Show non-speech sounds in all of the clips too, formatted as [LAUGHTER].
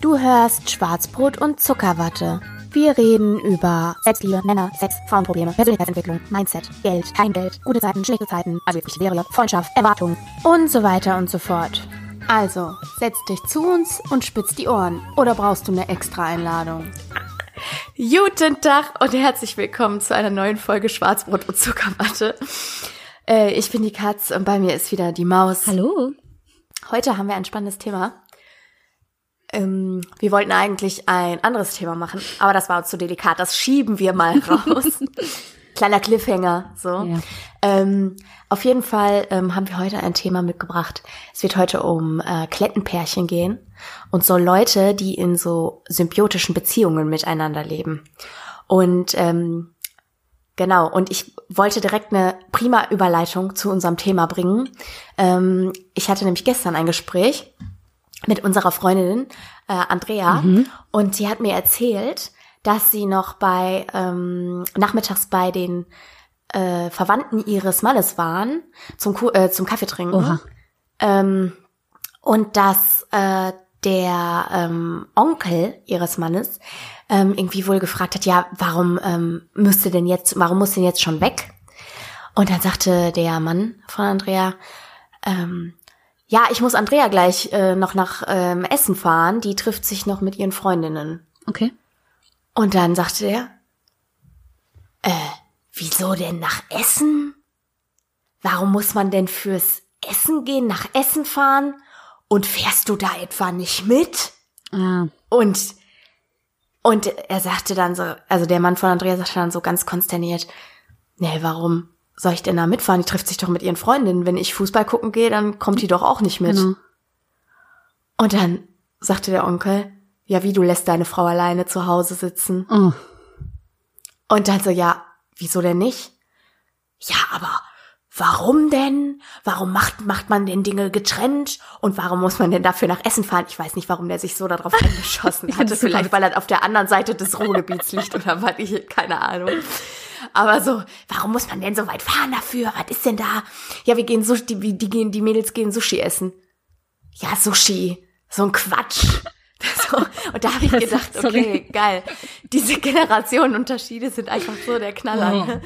Du hörst Schwarzbrot und Zuckerwatte. Wir reden über Selbstliebe, Männer, Sex, Frauenprobleme, Persönlichkeitsentwicklung, Mindset, Geld, kein Geld, gute Zeiten, schlechte Zeiten, also wichtige Serie, Freundschaft, Erwartungen und so weiter und so fort. Also, setz dich zu uns und spitz die Ohren. Oder brauchst du eine extra Einladung? Guten Tag und herzlich willkommen zu einer neuen Folge Schwarzbrot und Zuckerwatte. Äh, ich bin die Katz und bei mir ist wieder die Maus. Hallo. Heute haben wir ein spannendes Thema. Ähm, wir wollten eigentlich ein anderes Thema machen, aber das war uns zu delikat. Das schieben wir mal [LAUGHS] raus. Kleiner Cliffhanger, so. Ja. Ähm, auf jeden Fall ähm, haben wir heute ein Thema mitgebracht. Es wird heute um äh, Klettenpärchen gehen und so Leute, die in so symbiotischen Beziehungen miteinander leben. Und ähm, genau, und ich wollte direkt eine prima Überleitung zu unserem Thema bringen. Ähm, ich hatte nämlich gestern ein Gespräch mit unserer Freundin äh, Andrea und sie hat mir erzählt, dass sie noch bei ähm, nachmittags bei den äh, Verwandten ihres Mannes waren zum Ku äh, zum Kaffee trinken. Ähm, und dass äh, der ähm, Onkel ihres Mannes ähm, irgendwie wohl gefragt hat, ja, warum ähm, müsste denn jetzt, warum muss denn jetzt schon weg? Und dann sagte der Mann von Andrea, ähm, ja, ich muss Andrea gleich äh, noch nach ähm, Essen fahren, die trifft sich noch mit ihren Freundinnen. Okay. Und dann sagte er, äh, wieso denn nach Essen? Warum muss man denn fürs Essen gehen, nach Essen fahren? Und fährst du da etwa nicht mit? Ah, Und, und er sagte dann so, also der Mann von Andrea sagte dann so ganz konsterniert, nee, warum soll ich denn da mitfahren? Die trifft sich doch mit ihren Freundinnen. Wenn ich Fußball gucken gehe, dann kommt die doch auch nicht mit. genau. Und dann sagte der Onkel, ja, wie du lässt deine Frau alleine zu Hause sitzen. Oh, Und dann so, ja, wieso denn nicht? Ja, aber warum denn? Warum macht, macht man denn Dinge getrennt? Und warum muss man denn dafür nach Essen fahren? Ich weiß nicht, warum der sich so darauf [LAUGHS] find hatte. Vielleicht, weil er auf der anderen Seite des Ruhrgebiets liegt oder was ich, keine Ahnung. Aber so, warum muss man denn so weit fahren dafür? Was ist denn da? Ja, wir gehen Sushi, die, die gehen, die Mädels gehen Sushi essen. Ja, Sushi. So ein Quatsch. [LAUGHS] So, und da habe ich [LAUGHS] gedacht, okay, geil. Diese Generationenunterschiede sind einfach so der Knaller. Oh. Ne?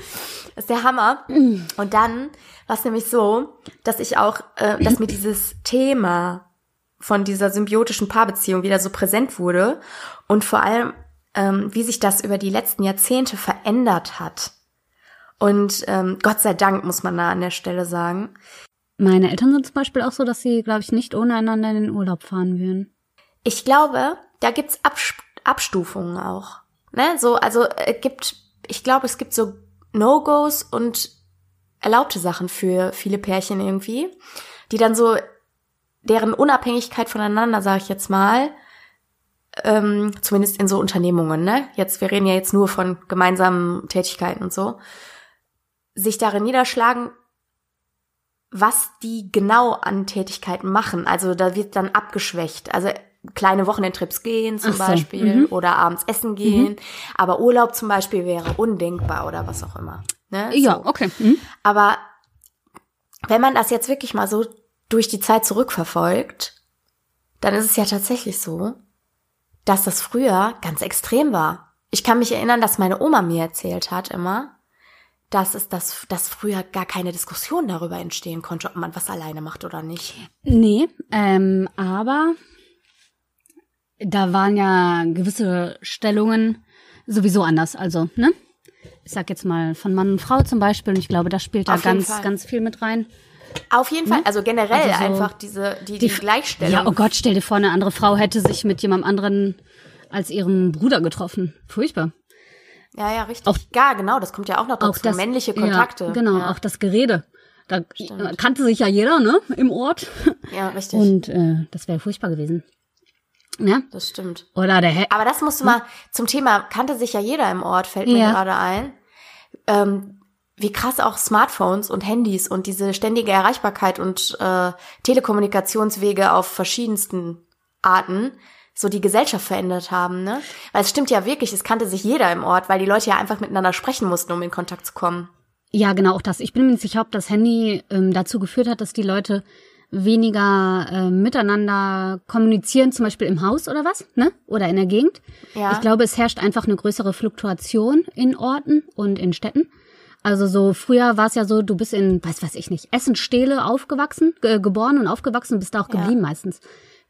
Das ist der Hammer. Und dann war es nämlich so, dass ich auch, äh, dass mir dieses Thema von dieser symbiotischen Paarbeziehung wieder so präsent wurde und vor allem, ähm, wie sich das über die letzten Jahrzehnte verändert hat. Und ähm, Gott sei Dank muss man da an der Stelle sagen. meine Eltern sind zum Beispiel auch so, dass sie, glaube ich, nicht ohne einander in den Urlaub fahren würden. Ich glaube, da gibt's Abs Abstufungen auch. Ne? So, also äh, gibt, ich glaube, es gibt so No-Gos und erlaubte Sachen für viele Pärchen irgendwie, die dann so deren Unabhängigkeit voneinander, sage ich jetzt mal, ähm, zumindest in so Unternehmungen, ne? Jetzt, wir reden ja jetzt nur von gemeinsamen Tätigkeiten und so, sich darin niederschlagen, was die genau an Tätigkeiten machen. Also da wird dann abgeschwächt. Also kleine Wochenendtrips gehen zum so, Beispiel mhm. oder abends essen gehen. Aber Urlaub zum Beispiel wäre undenkbar oder was auch immer. Ne? Ja, So. okay. Mhm. Aber wenn man das jetzt wirklich mal so durch die Zeit zurückverfolgt, dann ist es ja tatsächlich so, dass das früher ganz extrem war. Ich kann mich erinnern, dass meine Oma mir erzählt hat immer, dass es das, dass früher gar keine Diskussion darüber entstehen konnte, ob man was alleine macht oder nicht. Nee, ähm, aber da waren ja gewisse Stellungen sowieso anders. Also, ne? Ich sag jetzt mal von Mann und Frau zum Beispiel. Und ich glaube, das spielt da Auf ganz, ganz viel mit rein. Auf jeden Fall, also generell Also so einfach diese, die, die, Die- Gleichstellung. Ja, oh Gott, stell dir vor, eine andere Frau hätte sich mit jemandem anderen als ihrem Bruder getroffen. Furchtbar. ja, ja, richtig. Auch- ja, genau, das kommt ja auch noch dazu. Auch das Männliche Kontakte. Ja, genau, ja, auch das Gerede. Da Stimmt. kannte sich ja jeder, ne, im Ort. ja richtig. Und äh, das wäre furchtbar gewesen. Ne? das stimmt. Oder der He Aber das musst du mal zum Thema, kannte sich ja jeder im Ort, fällt mir Ja. gerade ein. Ähm, wie krass auch Smartphones und Handys und diese ständige Erreichbarkeit und äh, Telekommunikationswege auf verschiedensten Arten so die Gesellschaft verändert haben, ne? Weil es stimmt ja wirklich, es kannte sich jeder im Ort, weil die Leute ja einfach miteinander sprechen mussten, um in Kontakt zu kommen. Ja, genau, auch das. Ich bin mir nicht sicher, ob das Handy ähm, dazu geführt hat, dass die Leute weniger äh, miteinander kommunizieren, zum Beispiel im Haus oder was, ne? Oder in der Gegend. Ja. Ich glaube, es herrscht einfach eine größere Fluktuation in Orten und in Städten. Also so früher war es ja so, du bist in, weiß weiß ich nicht, Essen-Stehle aufgewachsen, ge geboren und aufgewachsen, bist da auch Ja. geblieben meistens.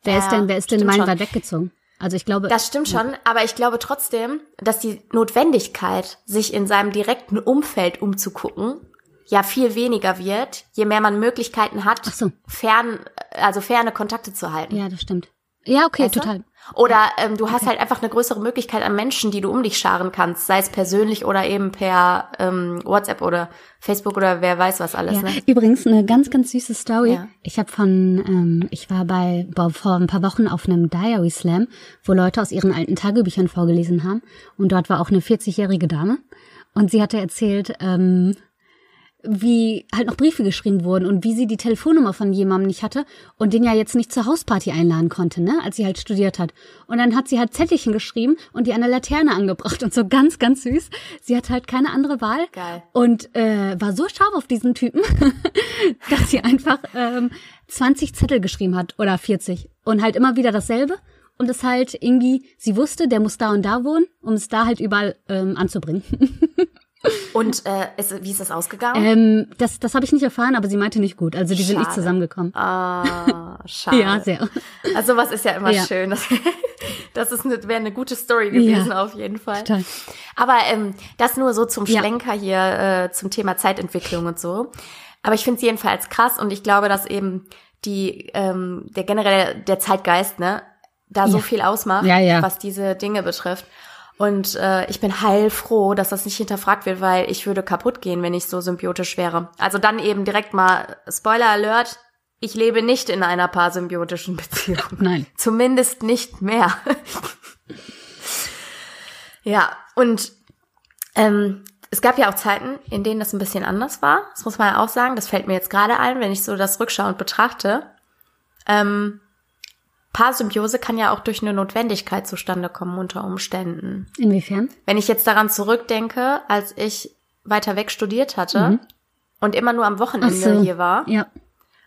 Wer Ja, ist denn, wer ist denn meilenweit weggezogen? Also ich glaube, Das stimmt schon, aber ich glaube trotzdem, dass die Notwendigkeit, sich in seinem direkten Umfeld umzugucken, ja viel weniger wird, je mehr man Möglichkeiten hat, so. fern, also ferne Kontakte zu halten. ja, das stimmt. Ja, okay, Weißt du? total. Oder ähm, du hast halt einfach eine größere Möglichkeit an Menschen, die du um dich scharen kannst, sei es persönlich oder eben per ähm, WhatsApp oder Facebook oder wer weiß was alles. Ja. Ne? Übrigens eine ganz, ganz süße Story. Ja. Ich habe von, ähm, ich war bei boah, vor ein paar Wochen auf einem Diary Slam, wo Leute aus ihren alten Tagebüchern vorgelesen haben. Und dort war auch eine 40-jährige Dame. Und sie hatte erzählt, ähm, wie halt noch Briefe geschrieben wurden und wie sie die Telefonnummer von jemandem nicht hatte und den ja jetzt nicht zur Hausparty einladen konnte, ne, als sie halt studiert hat. Und dann hat sie halt Zettelchen geschrieben und die an der Laterne angebracht und so ganz, ganz süß. Sie hat halt keine andere Wahl. Geil. Und äh, war so scharf auf diesen Typen, [LAUGHS] dass sie einfach ähm, 20 Zettel geschrieben hat oder 40 und halt immer wieder dasselbe. Und es halt irgendwie, sie wusste, der muss da und da wohnen, um es da halt überall ähm, anzubringen. [LAUGHS] Und äh, ist, wie ist das ausgegangen? ähm, das das habe ich nicht erfahren, aber sie meinte nicht gut. Also die sind nicht Schade. zusammengekommen. Ah, [LAUGHS] schade. Ja, sehr. Also was ist ja immer Ja. schön. Das, das ist eine, wäre eine gute Story gewesen auf jeden Fall. Total. Aber ähm, das nur so zum Ja. Schlenker hier äh, zum Thema Zeitentwicklung und so. Aber ich finde es jedenfalls krass und ich glaube, dass eben die ähm, der generell der Zeitgeist ne da so Ja. viel ausmacht, Ja, ja. was diese Dinge betrifft. Und äh, ich bin heilfroh, dass das nicht hinterfragt wird, weil ich würde kaputt gehen, wenn ich so symbiotisch wäre. Also dann eben direkt mal Spoiler Alert. Ich lebe nicht in einer parsymbiotischen [LAUGHS] Beziehung. Nein. Zumindest nicht mehr. ja, und ähm, es gab ja auch Zeiten, in denen das ein bisschen anders war. Das muss man ja auch sagen. Das fällt mir jetzt gerade ein, wenn ich so das rückschauend betrachte. Ähm, Paarsymbiose kann ja auch durch eine Notwendigkeit zustande kommen unter Umständen. Inwiefern? Wenn ich jetzt daran zurückdenke, als ich weiter weg studiert hatte und immer nur am Wochenende Mhm. So. hier war Ja.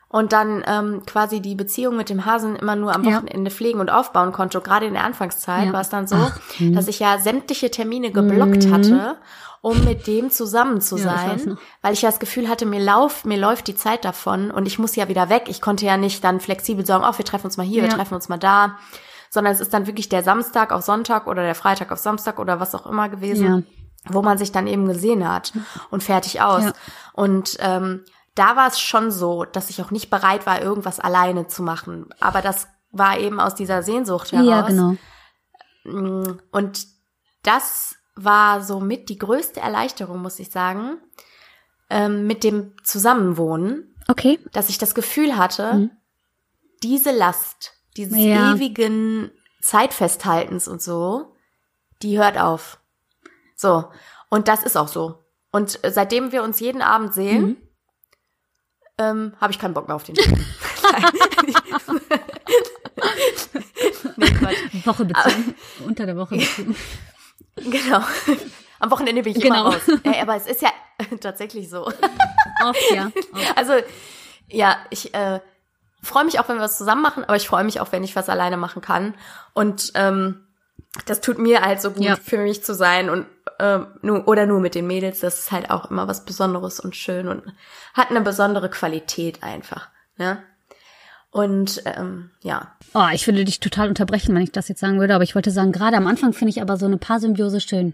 und dann ähm, quasi die Beziehung mit dem Hasen immer nur am Ja. Wochenende pflegen und aufbauen konnte. Gerade in der Anfangszeit Ja. war es dann so, Ach, dass ich ja sämtliche Termine geblockt hatte, um mit dem zusammen zu Ja, ich sein, noch. weil ich ja das Gefühl hatte, mir lauf, mir läuft die Zeit davon und ich muss ja wieder weg. Ich konnte ja nicht dann flexibel sagen, oh, wir treffen uns mal hier, wir Ja. treffen uns mal da, sondern es ist dann wirklich der Samstag auf Sonntag oder der Freitag auf Samstag oder was auch immer gewesen Ja. wo man sich dann eben gesehen hat und fertig aus. Ja. Und ähm, da war es schon so, dass ich auch nicht bereit war, irgendwas alleine zu machen. Aber das war eben aus dieser Sehnsucht heraus. Ja, genau. Und das war somit die größte Erleichterung, muss ich sagen, ähm, mit dem Zusammenwohnen, Okay. dass ich das Gefühl hatte, diese Last, dieses Mhm. Ja. ewigen Zeitfesthaltens und so, die hört auf. So. Und das ist auch so. Und äh, seitdem wir uns jeden Abend sehen, Mhm. ähm, habe ich keinen Bock mehr auf den Typen. [LAUGHS] [LAUGHS] nee. Woche bezogen. [LAUGHS] Unter der Woche bezogen. Genau. Am Wochenende bin ich Genau. immer raus. Ey, aber es ist ja [LAUGHS] tatsächlich so. Oft, ja. Oft. Also, ja, ich äh, freue mich auch, wenn wir was zusammen machen, aber ich freue mich auch, wenn ich was alleine machen kann. Und ähm, das tut mir halt so gut, Ja. für mich zu sein und ähm, nur, oder nur mit den Mädels. Das ist halt auch immer was Besonderes und schön und hat eine besondere Qualität einfach. Ne? Und ähm, ja, Oh, ich würde dich total unterbrechen, wenn ich das jetzt sagen würde, aber ich wollte sagen, gerade am Anfang finde ich aber so eine Paarsymbiose schön.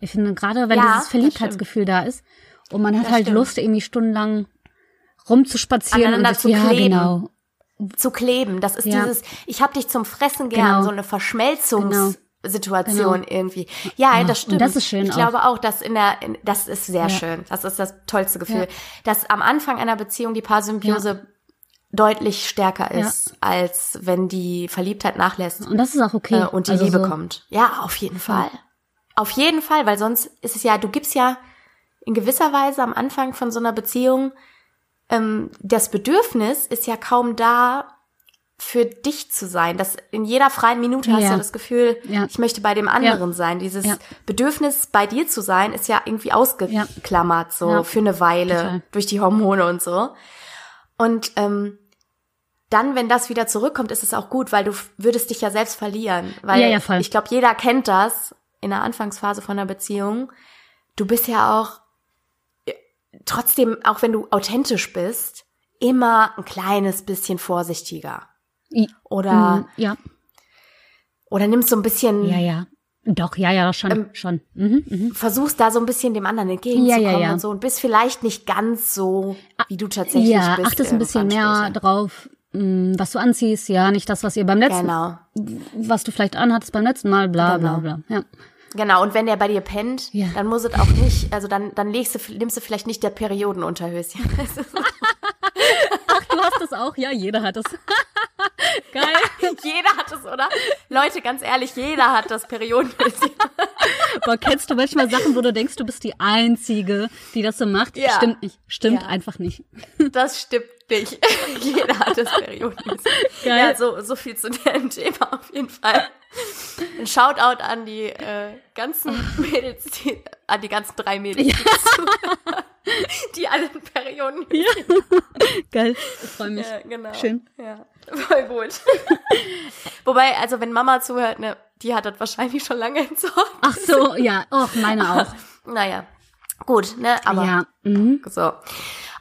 Ich finde gerade, wenn Ja, dieses Verliebtheitsgefühl da ist und man hat Das halt stimmt. Lust, irgendwie stundenlang rumzuspazieren Aneinander und zu sich, ja, kleben. genau. zu kleben. Das ist Ja. dieses, ich hab dich zum Fressen gern, Genau. so eine Verschmelzungssituation Genau. irgendwie. Ja, Ja, das und stimmt. das ist schön Ich auch. glaube auch, dass in der, in, das ist sehr Ja. schön. Das ist das tollste Gefühl. Ja. Dass am Anfang einer Beziehung die Paarsymbiose deutlich stärker ist, als wenn die Verliebtheit nachlässt Und das ist auch okay. äh, und die Also Liebe so, kommt. Ja, auf jeden Fall. Auf jeden Fall, weil sonst ist es ja, du gibst ja in gewisser Weise am Anfang von so einer Beziehung, ähm, das Bedürfnis ist ja kaum da, für dich zu sein. Das in jeder freien Minute hast Ja. du das Gefühl, Ja. ich möchte bei dem anderen sein. Dieses Ja. Bedürfnis, bei dir zu sein, ist ja irgendwie ausgeklammert, so Ja. für eine Weile Total. durch die Hormone und so. Und ähm, dann, wenn das wieder zurückkommt, ist es auch gut, weil du würdest dich ja selbst verlieren. Weil Ja, ja, voll. ich glaube, jeder kennt das in der Anfangsphase von einer Beziehung. Du bist ja auch äh, trotzdem, auch wenn du authentisch bist, immer ein kleines bisschen vorsichtiger. Oder, Mm, ja, oder nimmst so ein bisschen, ja, ja. Doch, ja, ja, schon, Ähm, schon. Mhm, mhm. versuchst da so ein bisschen dem anderen entgegenzukommen Ja, ja, ja. und so und bist vielleicht nicht ganz so, wie du tatsächlich Ja, bist. achtest ein bisschen mehr drauf, mh, was du anziehst, ja, nicht das, was ihr beim letzten, Genau. was du vielleicht anhattest beim letzten Mal, bla, Genau. bla, bla. Ja. Genau, und wenn der bei dir pennt, Ja. dann muss es auch nicht, also dann, dann legst du, nimmst du vielleicht nicht der Periodenunterhöschen. [LAUGHS] Hast das auch? Ja, jeder hat es. [LAUGHS] Geil. [LAUGHS] jeder hat es, oder? Leute, ganz ehrlich, jeder hat das Periodenhöschen. [LAUGHS] Aber kennst du manchmal Sachen, wo du denkst, du bist die Einzige, die das so macht? Ja. Stimmt nicht. Stimmt Ja. einfach nicht. Das stimmt nicht. jeder hat das Periodenhöschen. Geil. Ja, so, so viel zu dem Thema auf jeden Fall. Ein Shoutout an die äh, ganzen Mädels, die, an die ganzen drei Mädels, zuhören, [LAUGHS] die alle ein Periodenhöschen [LAUGHS] Geil. Ich freue mich. Ja, genau. Schön. Ja, [LAUGHS] voll gut. Wobei, also wenn Mama zuhört, ne, die hat das wahrscheinlich schon lange entsorgt. Ach so, ja. Och, meine auch. Naja, gut, ne, aber ja. Mhm. so.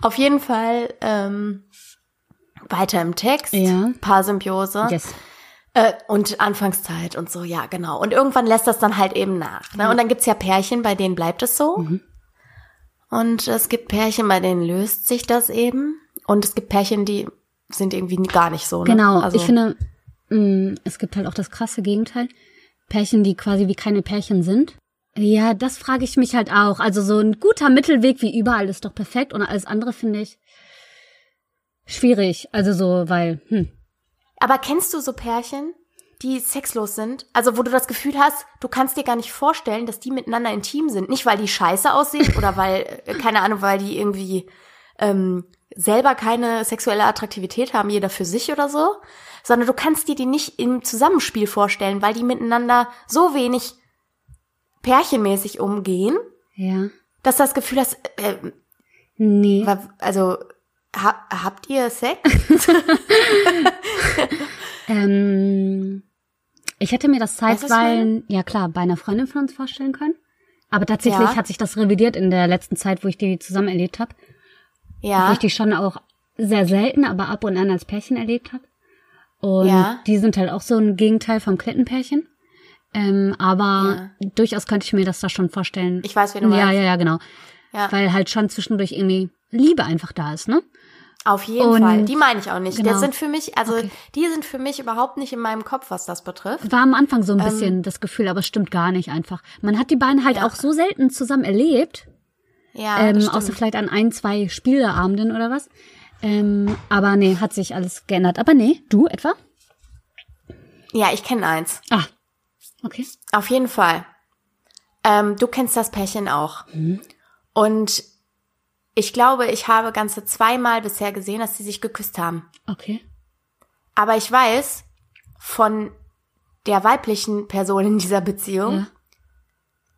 Auf jeden Fall ähm, weiter im Text, Ja. Paarsymbiose Yes. äh, und Anfangszeit und so, ja, genau. Und irgendwann lässt das dann halt eben nach. Ne? Und dann gibt's ja Pärchen, bei denen bleibt es so. Mhm. Und es gibt Pärchen, bei denen löst sich das eben. Und es gibt Pärchen, die sind irgendwie gar nicht so. Ne? Genau. Also, ich finde, mh, es gibt halt auch das krasse Gegenteil. Pärchen, die quasi wie keine Pärchen sind. Ja, das frage ich mich halt auch. Also so ein guter Mittelweg wie überall ist doch perfekt und alles andere finde ich schwierig. Also so, weil, hm, Aber kennst du so Pärchen, die sexlos sind? Also wo du das Gefühl hast, du kannst dir gar nicht vorstellen, dass die miteinander intim sind. Nicht, weil die scheiße aussehen [LAUGHS] oder weil, äh, keine Ahnung, weil die irgendwie ähm, selber keine sexuelle Attraktivität haben, jeder für sich oder so. Sondern du kannst dir die nicht im Zusammenspiel vorstellen, weil die miteinander so wenig pärchenmäßig umgehen, ja. dass du das Gefühl hast, äh, Nee. wa- also ha habt ihr Sex? [LAUGHS] [LAUGHS] Ähm, ich hätte mir das zeitweilen, ja klar, bei einer Freundin von uns vorstellen können. Aber tatsächlich Ja. hat sich das revidiert in der letzten Zeit, wo ich die zusammen erlebt habe. Wo Ja. ich die schon auch sehr selten, aber ab und an als Pärchen erlebt habe. Und Ja. die sind halt auch so ein Gegenteil vom Klettenpärchen. Ähm, aber durchaus könnte ich mir das da schon vorstellen. Ich weiß, wen du Ja, meinst. ja, ja, genau. Ja. Weil halt schon zwischendurch irgendwie Liebe einfach da ist, ne? Auf jeden Und- Fall. Die meine ich auch nicht. genau. Das sind für mich, also Okay. die sind für mich überhaupt nicht in meinem Kopf, was das betrifft. War am Anfang Ähm. so ein bisschen das Gefühl, aber es stimmt gar nicht einfach. Man hat die beiden halt Ja. auch so selten zusammen erlebt, Ja, ähm, außer vielleicht an ein, zwei Spieleabenden oder was. Ähm, aber nee, hat sich alles geändert. Aber nee, du etwa? Ja, ich kenne eins. Ah, okay. Auf jeden Fall. Ähm, du kennst das Pärchen auch. Mhm. Und ich glaube, ich habe ganze zweimal bisher gesehen, dass sie sich geküsst haben. Okay. Aber ich weiß von der weiblichen Person in dieser Beziehung, Ja.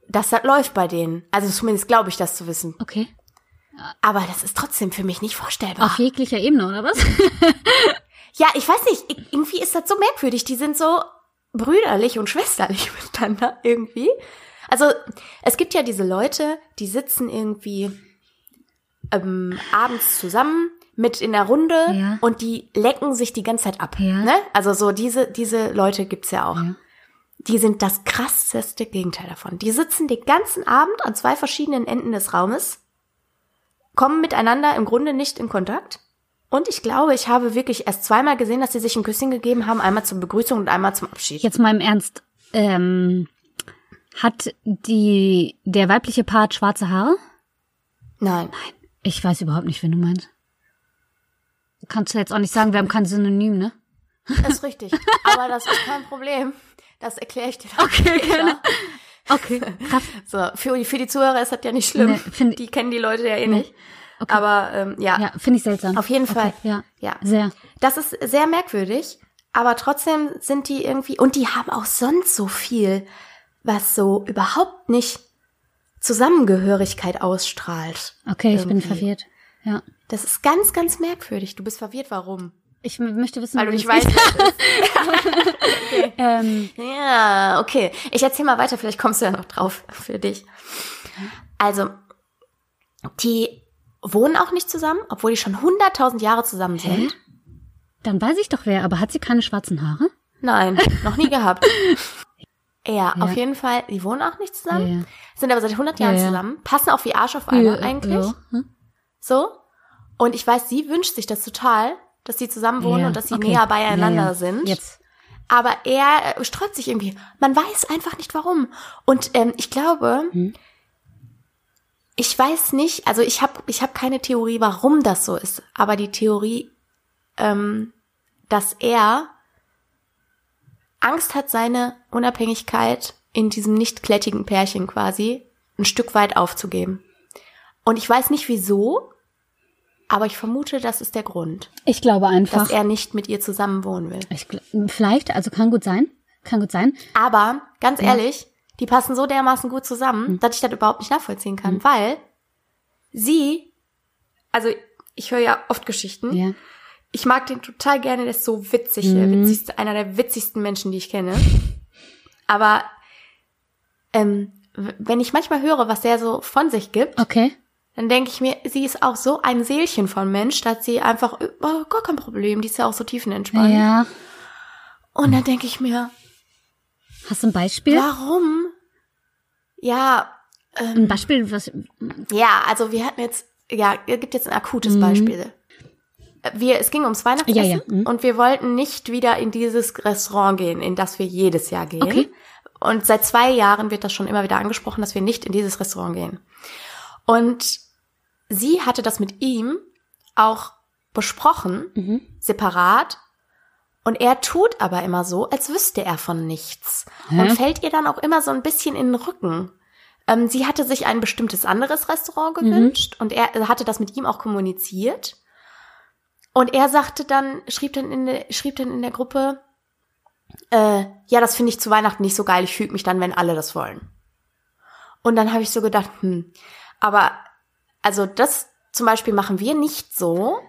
dass das läuft bei denen. Also zumindest glaube ich das zu wissen. Okay. Aber das ist trotzdem für mich nicht vorstellbar. Auf jeglicher Ebene, oder was? [LAUGHS] Ja, ich weiß nicht, irgendwie ist das so merkwürdig. Die sind so brüderlich und schwesterlich [LAUGHS] miteinander irgendwie. Also es gibt ja diese Leute, die sitzen irgendwie ähm, abends zusammen mit in der Runde Ja. und die lecken sich die ganze Zeit ab. Ja. Ne? Also so diese, diese Leute gibt's ja auch. Ja. Die sind das krasseste Gegenteil davon. Die sitzen den ganzen Abend an zwei verschiedenen Enden des Raumes, kommen miteinander im Grunde nicht in Kontakt. Und ich glaube, ich habe wirklich erst zweimal gesehen, dass sie sich ein Küsschen gegeben haben, einmal zur Begrüßung und einmal zum Abschied. Jetzt mal im Ernst. Ähm, hat die, der weibliche Part schwarze Haare? Nein. Ich weiß überhaupt nicht, wen du meinst. Kannst du jetzt auch nicht sagen, wir haben kein Synonym, ne? Ist richtig. Aber das ist kein Problem. Das erkläre ich dir dann Okay, später. gerne. Okay, krass. So, für, die- für die Zuhörer ist das ja nicht schlimm. Nee, die kennen die Leute ja eh nicht. Aber ähm, ja, Ja, finde ich seltsam. auf jeden Fall. Okay, ja. Ja. Sehr. Das ist sehr merkwürdig, aber trotzdem sind die irgendwie, und die haben auch sonst so viel, was so überhaupt nicht Zusammengehörigkeit ausstrahlt. Okay, ich bin verwirrt. Ja. Das ist ganz, ganz merkwürdig. Du bist verwirrt, warum? Ich möchte wissen, Weil du nicht weißt, [LAUGHS] okay. [LAUGHS] Ähm, Ja, okay. Ich erzähl mal weiter, vielleicht kommst du ja noch drauf für dich. Also, die wohnen auch nicht zusammen, obwohl die schon 100.000 Jahre zusammen sind. dann weiß ich doch wer, aber hat sie keine schwarzen Haare? Nein, noch nie gehabt. [LAUGHS] Ja, Ja. auf jeden Fall, die wohnen auch nicht zusammen, Ja, sind aber seit 100 Jahren Ja, ja. zusammen, passen auch wie Arsch auf Eimer eigentlich. Hm? So. Und ich weiß, sie wünscht sich das total, dass sie zusammen wohnen und dass sie okay. näher beieinander sind. Jetzt. Aber er äh, sträubt sich irgendwie. Man weiß einfach nicht warum. Und ähm, ich glaube, Hm. ich weiß nicht, also ich habe ich hab keine Theorie, warum das so ist. Aber die Theorie, ähm, dass er Angst hat, seine Unabhängigkeit in diesem nicht klettigen Pärchen quasi ein Stück weit aufzugeben. Und ich weiß nicht wieso, aber ich vermute, das ist der Grund, Ich glaube einfach. dass er nicht mit ihr zusammen wohnen will. ich, vielleicht, also kann gut sein. Kann gut sein. Aber ganz ehrlich, die passen so dermaßen gut zusammen, Hm. dass ich das überhaupt nicht nachvollziehen kann, weil sie, also ich höre ja oft Geschichten. Ja. Ich mag den total gerne, der ist so witzig, Mhm. witzigste, einer der witzigsten Menschen, die ich kenne. Aber ähm, wenn ich manchmal höre, was der so von sich gibt, Okay. dann denke ich mir, sie ist auch so ein Seelchen von Mensch, dass sie einfach, oh, gar kein Problem, die ist ja auch so tiefenentspannt. Ja. Und dann denke ich mir, Hast du ein Beispiel? warum? Ja, Ein Beispiel, was. Ja, also wir hatten jetzt, ja, es gibt jetzt ein akutes Beispiel. Wir, es ging ums Weihnachtsessen Mhm. Ja, ja, mhm. und wir wollten nicht wieder in dieses Restaurant gehen, in das wir jedes Jahr gehen. Okay. Und seit zwei Jahren wird das schon immer wieder angesprochen, dass wir nicht in dieses Restaurant gehen. Und sie hatte das mit ihm auch besprochen, Mhm. separat. Und er tut aber immer so, als wüsste er von nichts. Hä? Und fällt ihr dann auch immer so ein bisschen in den Rücken. Ähm, sie hatte sich ein bestimmtes anderes Restaurant gewünscht und er hatte das mit ihm auch kommuniziert. Und er sagte dann, schrieb dann in der, schrieb dann in der Gruppe, äh, ja, das finde ich zu Weihnachten nicht so geil, ich füge mich dann, wenn alle das wollen. Und dann habe ich so gedacht, hm, aber also das zum Beispiel machen wir nicht so.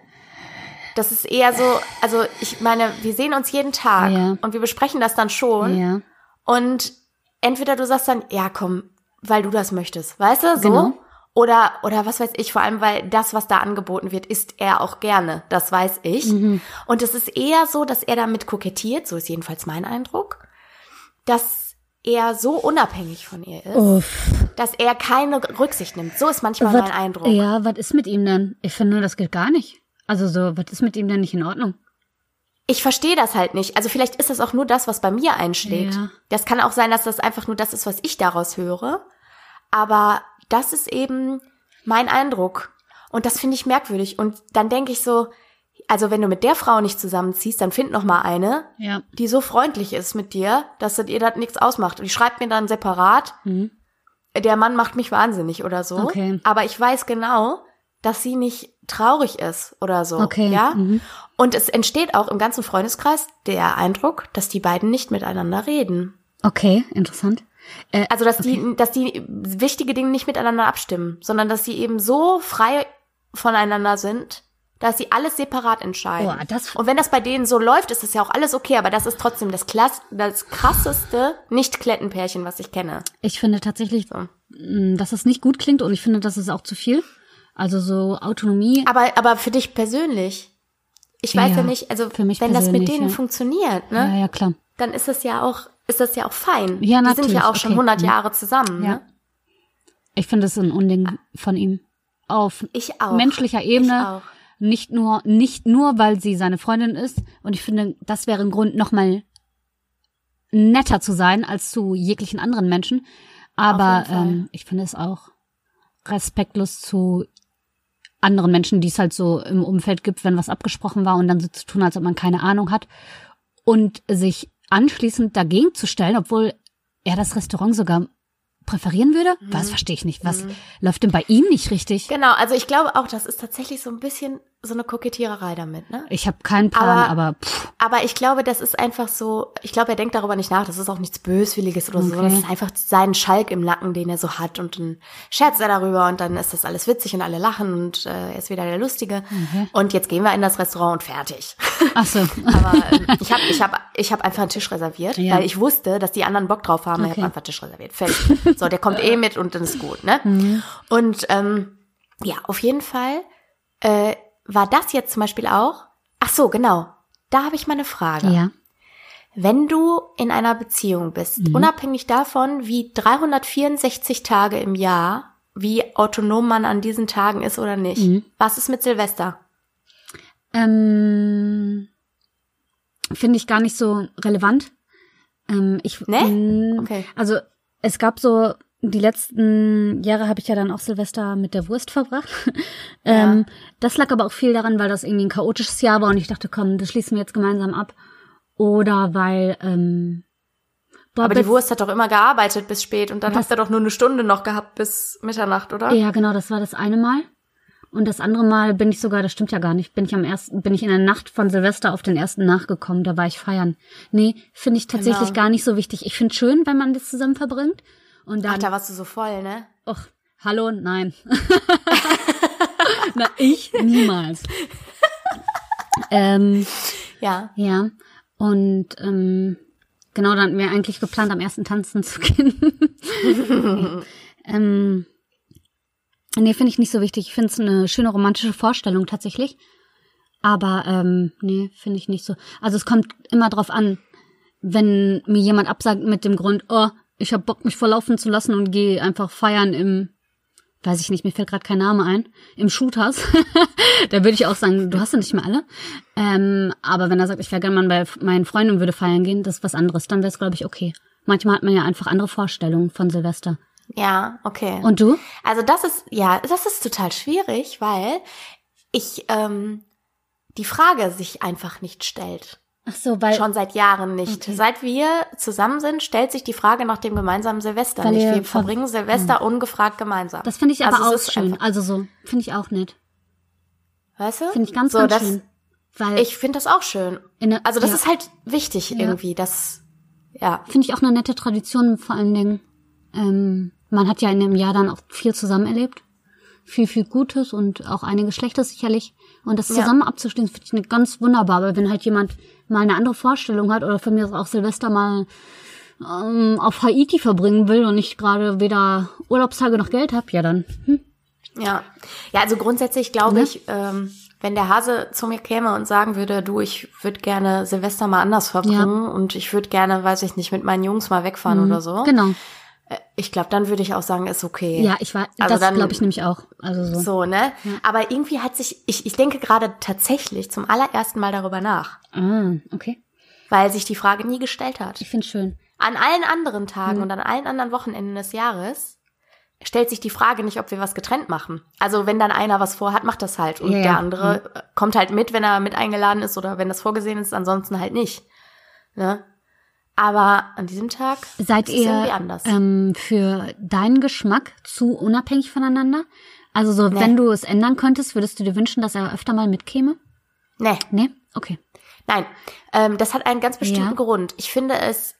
Das ist eher so, also ich meine, wir sehen uns jeden Tag Ja. und wir besprechen das dann schon. Ja. Und entweder du sagst dann, ja, komm, weil du das möchtest, weißt du, so. Genau. Oder, oder was weiß ich, vor allem, weil das, was da angeboten wird, isst er auch gerne. Das weiß ich. Mhm. Und es ist eher so, dass er damit kokettiert, so ist jedenfalls mein Eindruck, dass er so unabhängig von ihr ist, Uff. dass er keine Rücksicht nimmt. So ist manchmal mein Eindruck. Ja, was ist mit ihm denn? Ich finde nur, das geht gar nicht. Also so, was ist mit ihm denn nicht in Ordnung? Ich verstehe das halt nicht. Also vielleicht ist das auch nur das, was bei mir einschlägt. Ja. Das kann auch sein, dass das einfach nur das ist, was ich daraus höre. Aber das ist eben mein Eindruck. Und das finde ich merkwürdig. Und dann denke ich so, also wenn du mit der Frau nicht zusammenziehst, dann find noch mal eine, Ja. die so freundlich ist mit dir, dass das ihr das nichts ausmacht. Und die schreibt mir dann separat, Mhm. der Mann macht mich wahnsinnig oder so. Okay. Aber ich weiß genau, dass sie nicht traurig ist oder so. Okay. Ja. Mhm. Und es entsteht auch im ganzen Freundeskreis der Eindruck, dass die beiden nicht miteinander reden. Okay, interessant. Äh, Also dass die, dass die wichtige Dinge nicht miteinander abstimmen, sondern dass sie eben so frei voneinander sind, dass sie alles separat entscheiden. Boah, das- Und wenn das bei denen so läuft, ist es ja auch alles okay, aber das ist trotzdem das, Klass das krasseste Nicht-Klettenpärchen, was ich kenne. ich finde tatsächlich, So. dass es nicht gut klingt und ich finde, das ist auch zu viel. Also so Autonomie. Aber, aber für dich persönlich. Ich weiß ja, Ja, nicht, also für mich wenn das mit denen ja. funktioniert, ne? Ja, ja, klar. dann ist es ja auch, ist das ja auch fein. Ja, Die sind natürlich, ja auch schon okay. 100 Mhm. Jahre zusammen. Ja. Ne? Ich finde es ein Unding von ihm. Auf Ich menschlicher Ich Ebene. auch. Nicht nur, nicht nur, weil sie seine Freundin ist. Und ich finde, das wäre ein Grund, nochmal netter zu sein als zu jeglichen anderen Menschen. Aber ähm, ich finde es auch respektlos zu anderen Menschen, die es halt so im Umfeld gibt, wenn was abgesprochen war und dann so zu tun, als ob man keine Ahnung hat. Und sich anschließend dagegen zu stellen, obwohl er das Restaurant sogar präferieren würde? Mhm. Was verstehe ich nicht. Was läuft denn bei ihm nicht richtig? Genau, also ich glaube auch, das ist tatsächlich so ein bisschen so eine Kokettiererei damit, ne? Ich habe keinen Plan, Aber- aber, pff, Aber ich glaube, das ist einfach so, ich glaube, er denkt darüber nicht nach, das ist auch nichts Böswilliges oder so, Okay. das ist einfach sein Schalk im Nacken, den er so hat und dann scherzt er darüber und dann ist das alles witzig und alle lachen und äh, er ist wieder der Lustige. Und jetzt gehen wir in das Restaurant und fertig. [LAUGHS] ach so. Aber ähm, ich habe ich hab, ich hab einfach einen Tisch reserviert, Ja. weil ich wusste, dass die anderen Bock drauf haben. Ich Okay. habe einfach einen Tisch reserviert. Fertig. So, der kommt eh [LAUGHS] mit und dann ist gut, ne? Mhm. Und ähm, ja, auf jeden Fall äh, war das jetzt zum Beispiel auch. Ach so, genau. Da habe ich mal eine Frage. Ja. Wenn du in einer Beziehung bist, Mhm. unabhängig davon, wie 364 Tage im Jahr, wie autonom man an diesen Tagen ist oder nicht, Mhm. was ist mit Silvester? Ähm, Finde ich gar nicht so relevant. Ähm, ich, Ne? Mm, Okay. Also es gab so, die letzten Jahre habe ich ja dann auch Silvester mit der Wurst verbracht. [LAUGHS] ähm, das lag aber auch viel daran, weil das irgendwie ein chaotisches Jahr war und ich dachte, komm, das schließen wir jetzt gemeinsam ab. Oder weil, ähm, boah, Aber die Wurst hat doch immer gearbeitet bis spät und dann hast du doch nur eine Stunde noch gehabt bis Mitternacht, oder? Ja, genau, das war das eine Mal. Und das andere Mal bin ich sogar, das stimmt ja gar nicht, bin ich am ersten, bin ich in der Nacht von Silvester auf den ersten nachgekommen, da war ich feiern. Nee, finde ich tatsächlich Genau. gar nicht so wichtig. Ich finde schön, wenn man das zusammen verbringt. Und Ach, dann, da warst du so voll, ne? ach, hallo, nein. [LAUGHS] Na, ich niemals. ähm, Ja. ja. Und ähm, genau, dann hatten wir eigentlich geplant, am ersten tanzen zu gehen. [LAUGHS] ähm, nee, finde ich nicht so wichtig. Ich finde es eine schöne romantische Vorstellung tatsächlich. Aber ähm, nee, finde ich nicht so. Also es kommt immer drauf an, wenn mir jemand absagt mit dem Grund, oh, ich hab Bock, mich verlaufen zu lassen und gehe einfach feiern im, weiß ich nicht, mir fällt gerade kein Name ein, im Shooters. [LAUGHS] da würde ich auch sagen, du hast ja nicht mehr alle. Ähm, aber wenn er sagt, ich wäre gerne mal bei meinen Freunden und würde feiern gehen, das ist was anderes, dann wäre es, glaube ich, okay. Manchmal hat man ja einfach andere Vorstellungen von Silvester. Ja, okay. Und du? Also das ist, ja, das ist total schwierig, weil ich ähm, die Frage sich einfach nicht stellt. Ach so, weil Schon seit Jahren nicht. Okay. Seit wir zusammen sind, stellt sich die Frage nach dem gemeinsamen Silvester Weil nicht. Wir ver- verbringen Silvester ungefragt gemeinsam. das finde ich aber Also auch schön. Also so, finde ich auch nett. Weißt du? Finde ich ganz, so, ganz das, schön. Weil Ich finde das auch schön. der- Also das ja. ist halt wichtig irgendwie, dass, ja. Finde ich auch eine nette Tradition, vor allen Dingen. Ähm, man hat ja in dem Jahr dann auch viel zusammen erlebt. Viel, viel Gutes und auch einige Schlechtes sicherlich. Und das Ja. zusammen abzuschließen, finde ich eine ganz wunderbar. Aber wenn halt jemand mal eine andere Vorstellung hat oder von mir auch Silvester mal ähm, auf Haiti verbringen will und ich gerade weder Urlaubstage noch Geld habe, ja dann. Hm? Ja, ja, also grundsätzlich glaube Ne? ich, ähm, wenn der Hase zu mir käme und sagen würde, du, ich würde gerne Silvester mal anders verbringen und ich würde gerne, weiß ich nicht, mit meinen Jungs mal wegfahren oder so. Genau. Äh, Ich glaube, dann würde ich auch sagen, ist okay. Ja, ich war, Also das glaube ich nämlich auch. Also so. So, ne? Aber irgendwie hat sich, ich, ich denke gerade tatsächlich zum allerersten Mal darüber nach, Ah, okay. weil sich die Frage nie gestellt hat. Ich finde schön. An allen anderen Tagen Mhm. und an allen anderen Wochenenden des Jahres stellt sich die Frage nicht, ob wir was getrennt machen. Also wenn dann einer was vorhat, macht das halt. Und Ja, ja. der andere äh, kommt halt mit, wenn er mit eingeladen ist oder wenn das vorgesehen ist, ansonsten halt nicht. Ne? Aber an diesem Tag Seid ist es irgendwie ihr anders. ähm, für deinen Geschmack zu unabhängig voneinander? Also so, Nee. wenn du es ändern könntest, würdest du dir wünschen, dass er öfter mal mitkäme? nee, Nee? Okay. nein. Ähm, das hat einen ganz bestimmten Ja. Grund. Ich finde es,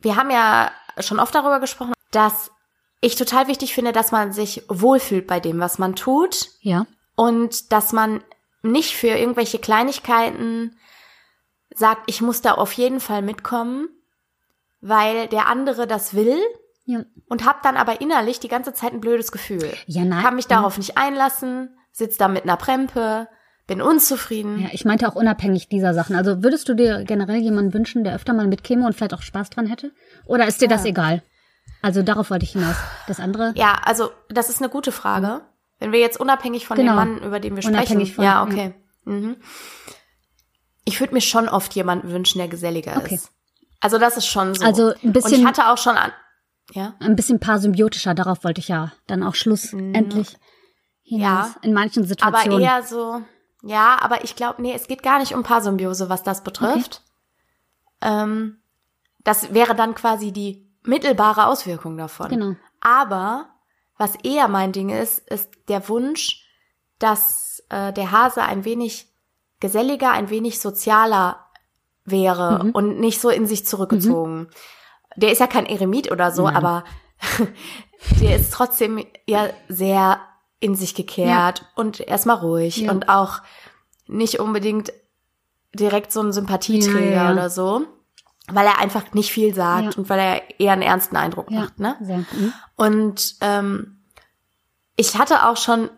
wir haben ja schon oft darüber gesprochen, dass ich total wichtig finde, dass man sich wohlfühlt bei dem, was man tut. Ja. und dass man nicht für irgendwelche Kleinigkeiten sagt, ich muss da auf jeden Fall mitkommen, weil der andere das will Ja. und hab dann aber innerlich die ganze Zeit ein blödes Gefühl. Ja, nein. Kann mich darauf nicht einlassen, sitz da mit einer Prempe, bin unzufrieden. Ja, ich meinte auch unabhängig dieser Sachen. Also würdest du dir generell jemanden wünschen, der öfter mal mitkäme und vielleicht auch Spaß dran hätte? Oder ist dir das egal? Also darauf wollte ich hinaus. Das andere? Ja, also das ist eine gute Frage. Wenn wir jetzt unabhängig von Genau. dem Mann, über den wir sprechen. Von- ja, okay. Mhm. Ich würde mir schon oft jemanden wünschen, der geselliger Okay. ist. Also das ist schon so. Also ein bisschen- Und ich hatte auch schon an. Ja. Ein bisschen parasymbiotischer, darauf wollte ich ja dann auch schlussendlich hinaus. Ja. In manchen Aber Situationen. eher so, ja, aber ich glaube, nee, es geht gar nicht um Paarsymbiose, was das betrifft. Ähm, das wäre dann quasi die mittelbare Auswirkung davon. Genau. Aber was eher mein Ding ist, ist der Wunsch, dass äh, der Hase ein wenig geselliger, ein wenig sozialer wäre Mhm. und nicht so in sich zurückgezogen. Der ist ja kein Eremit oder so, Nein. aber [LAUGHS] der ist trotzdem ja sehr in sich gekehrt und erstmal ruhig Ja. und auch nicht unbedingt direkt so ein Sympathieträger Ja, ja, ja. oder so, weil er einfach nicht viel sagt Ja. und weil er eher einen ernsten Eindruck Ja, macht, ne? sehr. Mhm. Und ähm, ich hatte auch schon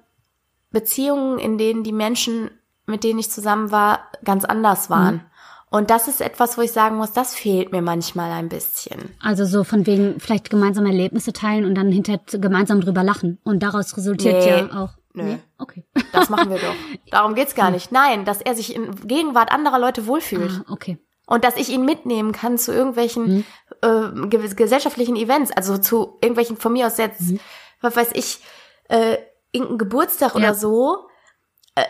Beziehungen, in denen die Menschen, mit denen ich zusammen war, ganz anders waren. Mhm. Und das ist etwas, wo ich sagen muss, das fehlt mir manchmal ein bisschen. Also so von wegen vielleicht gemeinsame Erlebnisse teilen und dann hinterher gemeinsam drüber lachen. Und daraus resultiert Nee. ja auch. Nö. Nee? Okay. Das machen wir [LAUGHS] doch. Darum geht's gar nicht. Nein, dass er sich in Gegenwart anderer Leute wohlfühlt. Ah, okay. Und dass ich ihn mitnehmen kann zu irgendwelchen äh, ge gesellschaftlichen Events, also zu irgendwelchen von mir aus jetzt, was weiß ich, äh, irgendein Geburtstag Ja. oder so, äh,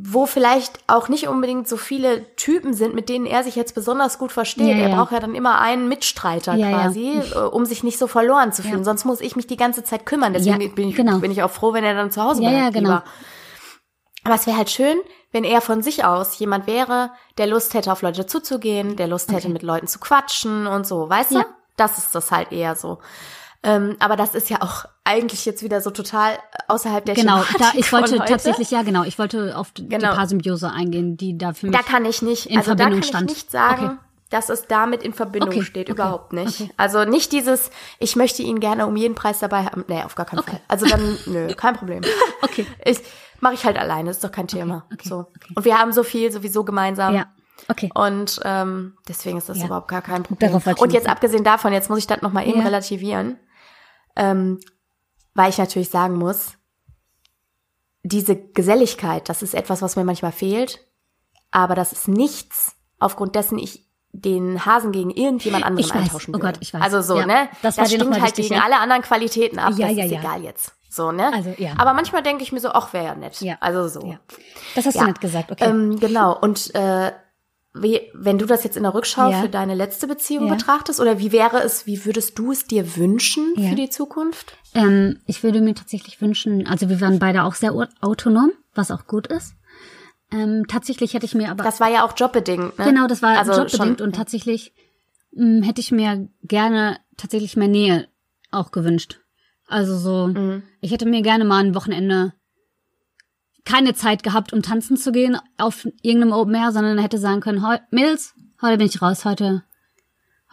wo vielleicht auch nicht unbedingt so viele Typen sind, mit denen er sich jetzt besonders gut versteht. Ja, er ja. braucht ja dann immer einen Mitstreiter Ja, quasi, äh, um sich nicht so verloren zu fühlen. Sonst muss ich mich die ganze Zeit kümmern. Deswegen bin, ich, genau. bin ich auch froh, wenn er dann zu Hause bleibt. ja, genau. lieber. Aber es wäre halt schön, wenn er von sich aus jemand wäre, der Lust hätte, auf Leute zuzugehen, der Lust hätte, Okay. mit Leuten zu quatschen und so, weißt Ja. du? Das ist das halt eher so. Ähm, aber das ist ja auch eigentlich jetzt wieder so total außerhalb der Genau, da, ich wollte tatsächlich, ja genau, ich wollte auf die Genau. Paarsymbiose eingehen, die da für mich. Da kann ich nicht, in also da kann Verbindung ich stand. nicht sagen, Okay. dass es damit in Verbindung Okay, steht, okay, überhaupt nicht. Also nicht dieses, ich möchte ihn gerne um jeden Preis dabei haben. Nee, auf gar keinen Okay. Fall. Also dann, [LAUGHS] nö, kein Problem. [LAUGHS] Okay. Ich mache ich halt alleine, ist doch kein Thema. so. Und wir haben so viel sowieso gemeinsam. ja, okay. Und ähm, deswegen ist das Ja. überhaupt gar kein Problem. Darauf Und jetzt abgesehen davon, jetzt muss ich das nochmal eben Ja. relativieren, ähm, weil ich natürlich sagen muss, diese Geselligkeit, das ist etwas, was mir manchmal fehlt, aber das ist nichts, aufgrund dessen ich den Hasen gegen irgendjemand anderen Ich weiß. eintauschen Oh würde. Gott, ich weiß. Also so, Ja, ne? das stimmt nochmal halt gegen ja? alle anderen Qualitäten ab, Ja, das ja, ist ja. egal jetzt. So, ne? Also, ja. Aber manchmal denke ich mir so, ach, wäre ja nett. Ja. Also so. Ja. Das hast du nicht gesagt, okay. Ähm, genau. Und äh, wie, wenn du das jetzt in der Rückschau Ja. für deine letzte Beziehung Ja. betrachtest, oder wie wäre es, wie würdest du es dir wünschen Ja. für die Zukunft? Ähm, ich würde mir tatsächlich wünschen, also wir waren beide auch sehr autonom, was auch gut ist. Ähm, tatsächlich hätte ich mir aber Das war ja auch jobbedingt, ne? genau, das war Also jobbedingt schon- und tatsächlich mh, hätte ich mir gerne tatsächlich mehr Nähe auch gewünscht. Also so, Mhm. ich hätte mir gerne mal ein Wochenende keine Zeit gehabt, um tanzen zu gehen auf irgendeinem Open Air, sondern hätte sagen können, heu, Mädels, heute bin ich raus, heute,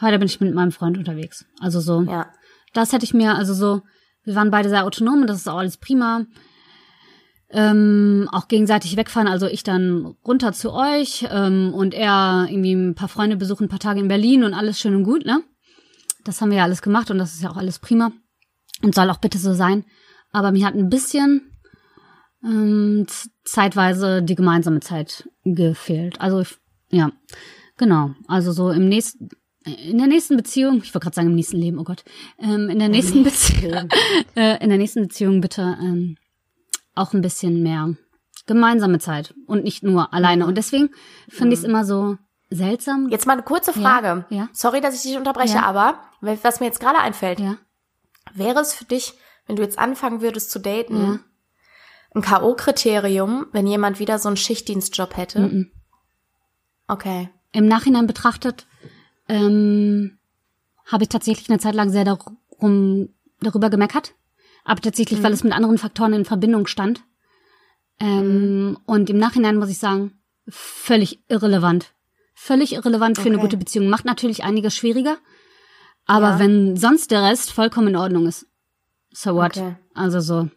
heute bin ich mit meinem Freund unterwegs. Also so. Ja. Das hätte ich mir, also so, wir waren beide sehr autonom und das ist auch alles prima. Ähm, auch gegenseitig wegfahren, also ich dann runter zu euch ähm, und er irgendwie ein paar Freunde besuchen, ein paar Tage in Berlin und alles schön und gut, ne? Das haben wir ja alles gemacht und das ist ja auch alles prima und soll auch bitte so sein. Aber mir hat ein bisschen ähm, zeitweise die gemeinsame Zeit gefehlt. Also ich, ja, genau. Also so im nächsten, in der nächsten Beziehung, ich wollte gerade sagen im nächsten Leben, oh Gott, ähm, in der nächsten Beziehung, [LAUGHS] äh, in der nächsten Beziehung bitte ähm, auch ein bisschen mehr gemeinsame Zeit und nicht nur alleine. Und deswegen finde ich es immer so seltsam. Jetzt mal eine kurze Frage. ja. Sorry, dass ich dich unterbreche, Ja. aber was mir jetzt gerade einfällt, Ja, wäre es für dich, wenn du jetzt anfangen würdest zu daten, Ja. Ein K.O.-Kriterium, wenn jemand wieder so einen Schichtdienstjob hätte? Mhm. Okay. im Nachhinein betrachtet ähm, habe ich tatsächlich eine Zeit lang sehr darum, darüber gemeckert. Aber tatsächlich, weil es mit anderen Faktoren in Verbindung stand. Ähm, Und im Nachhinein muss ich sagen, völlig irrelevant. Völlig irrelevant für eine Okay. gute Beziehung. Macht natürlich einiges schwieriger. Aber Ja. wenn sonst der Rest vollkommen in Ordnung ist, so what? Okay. Also so.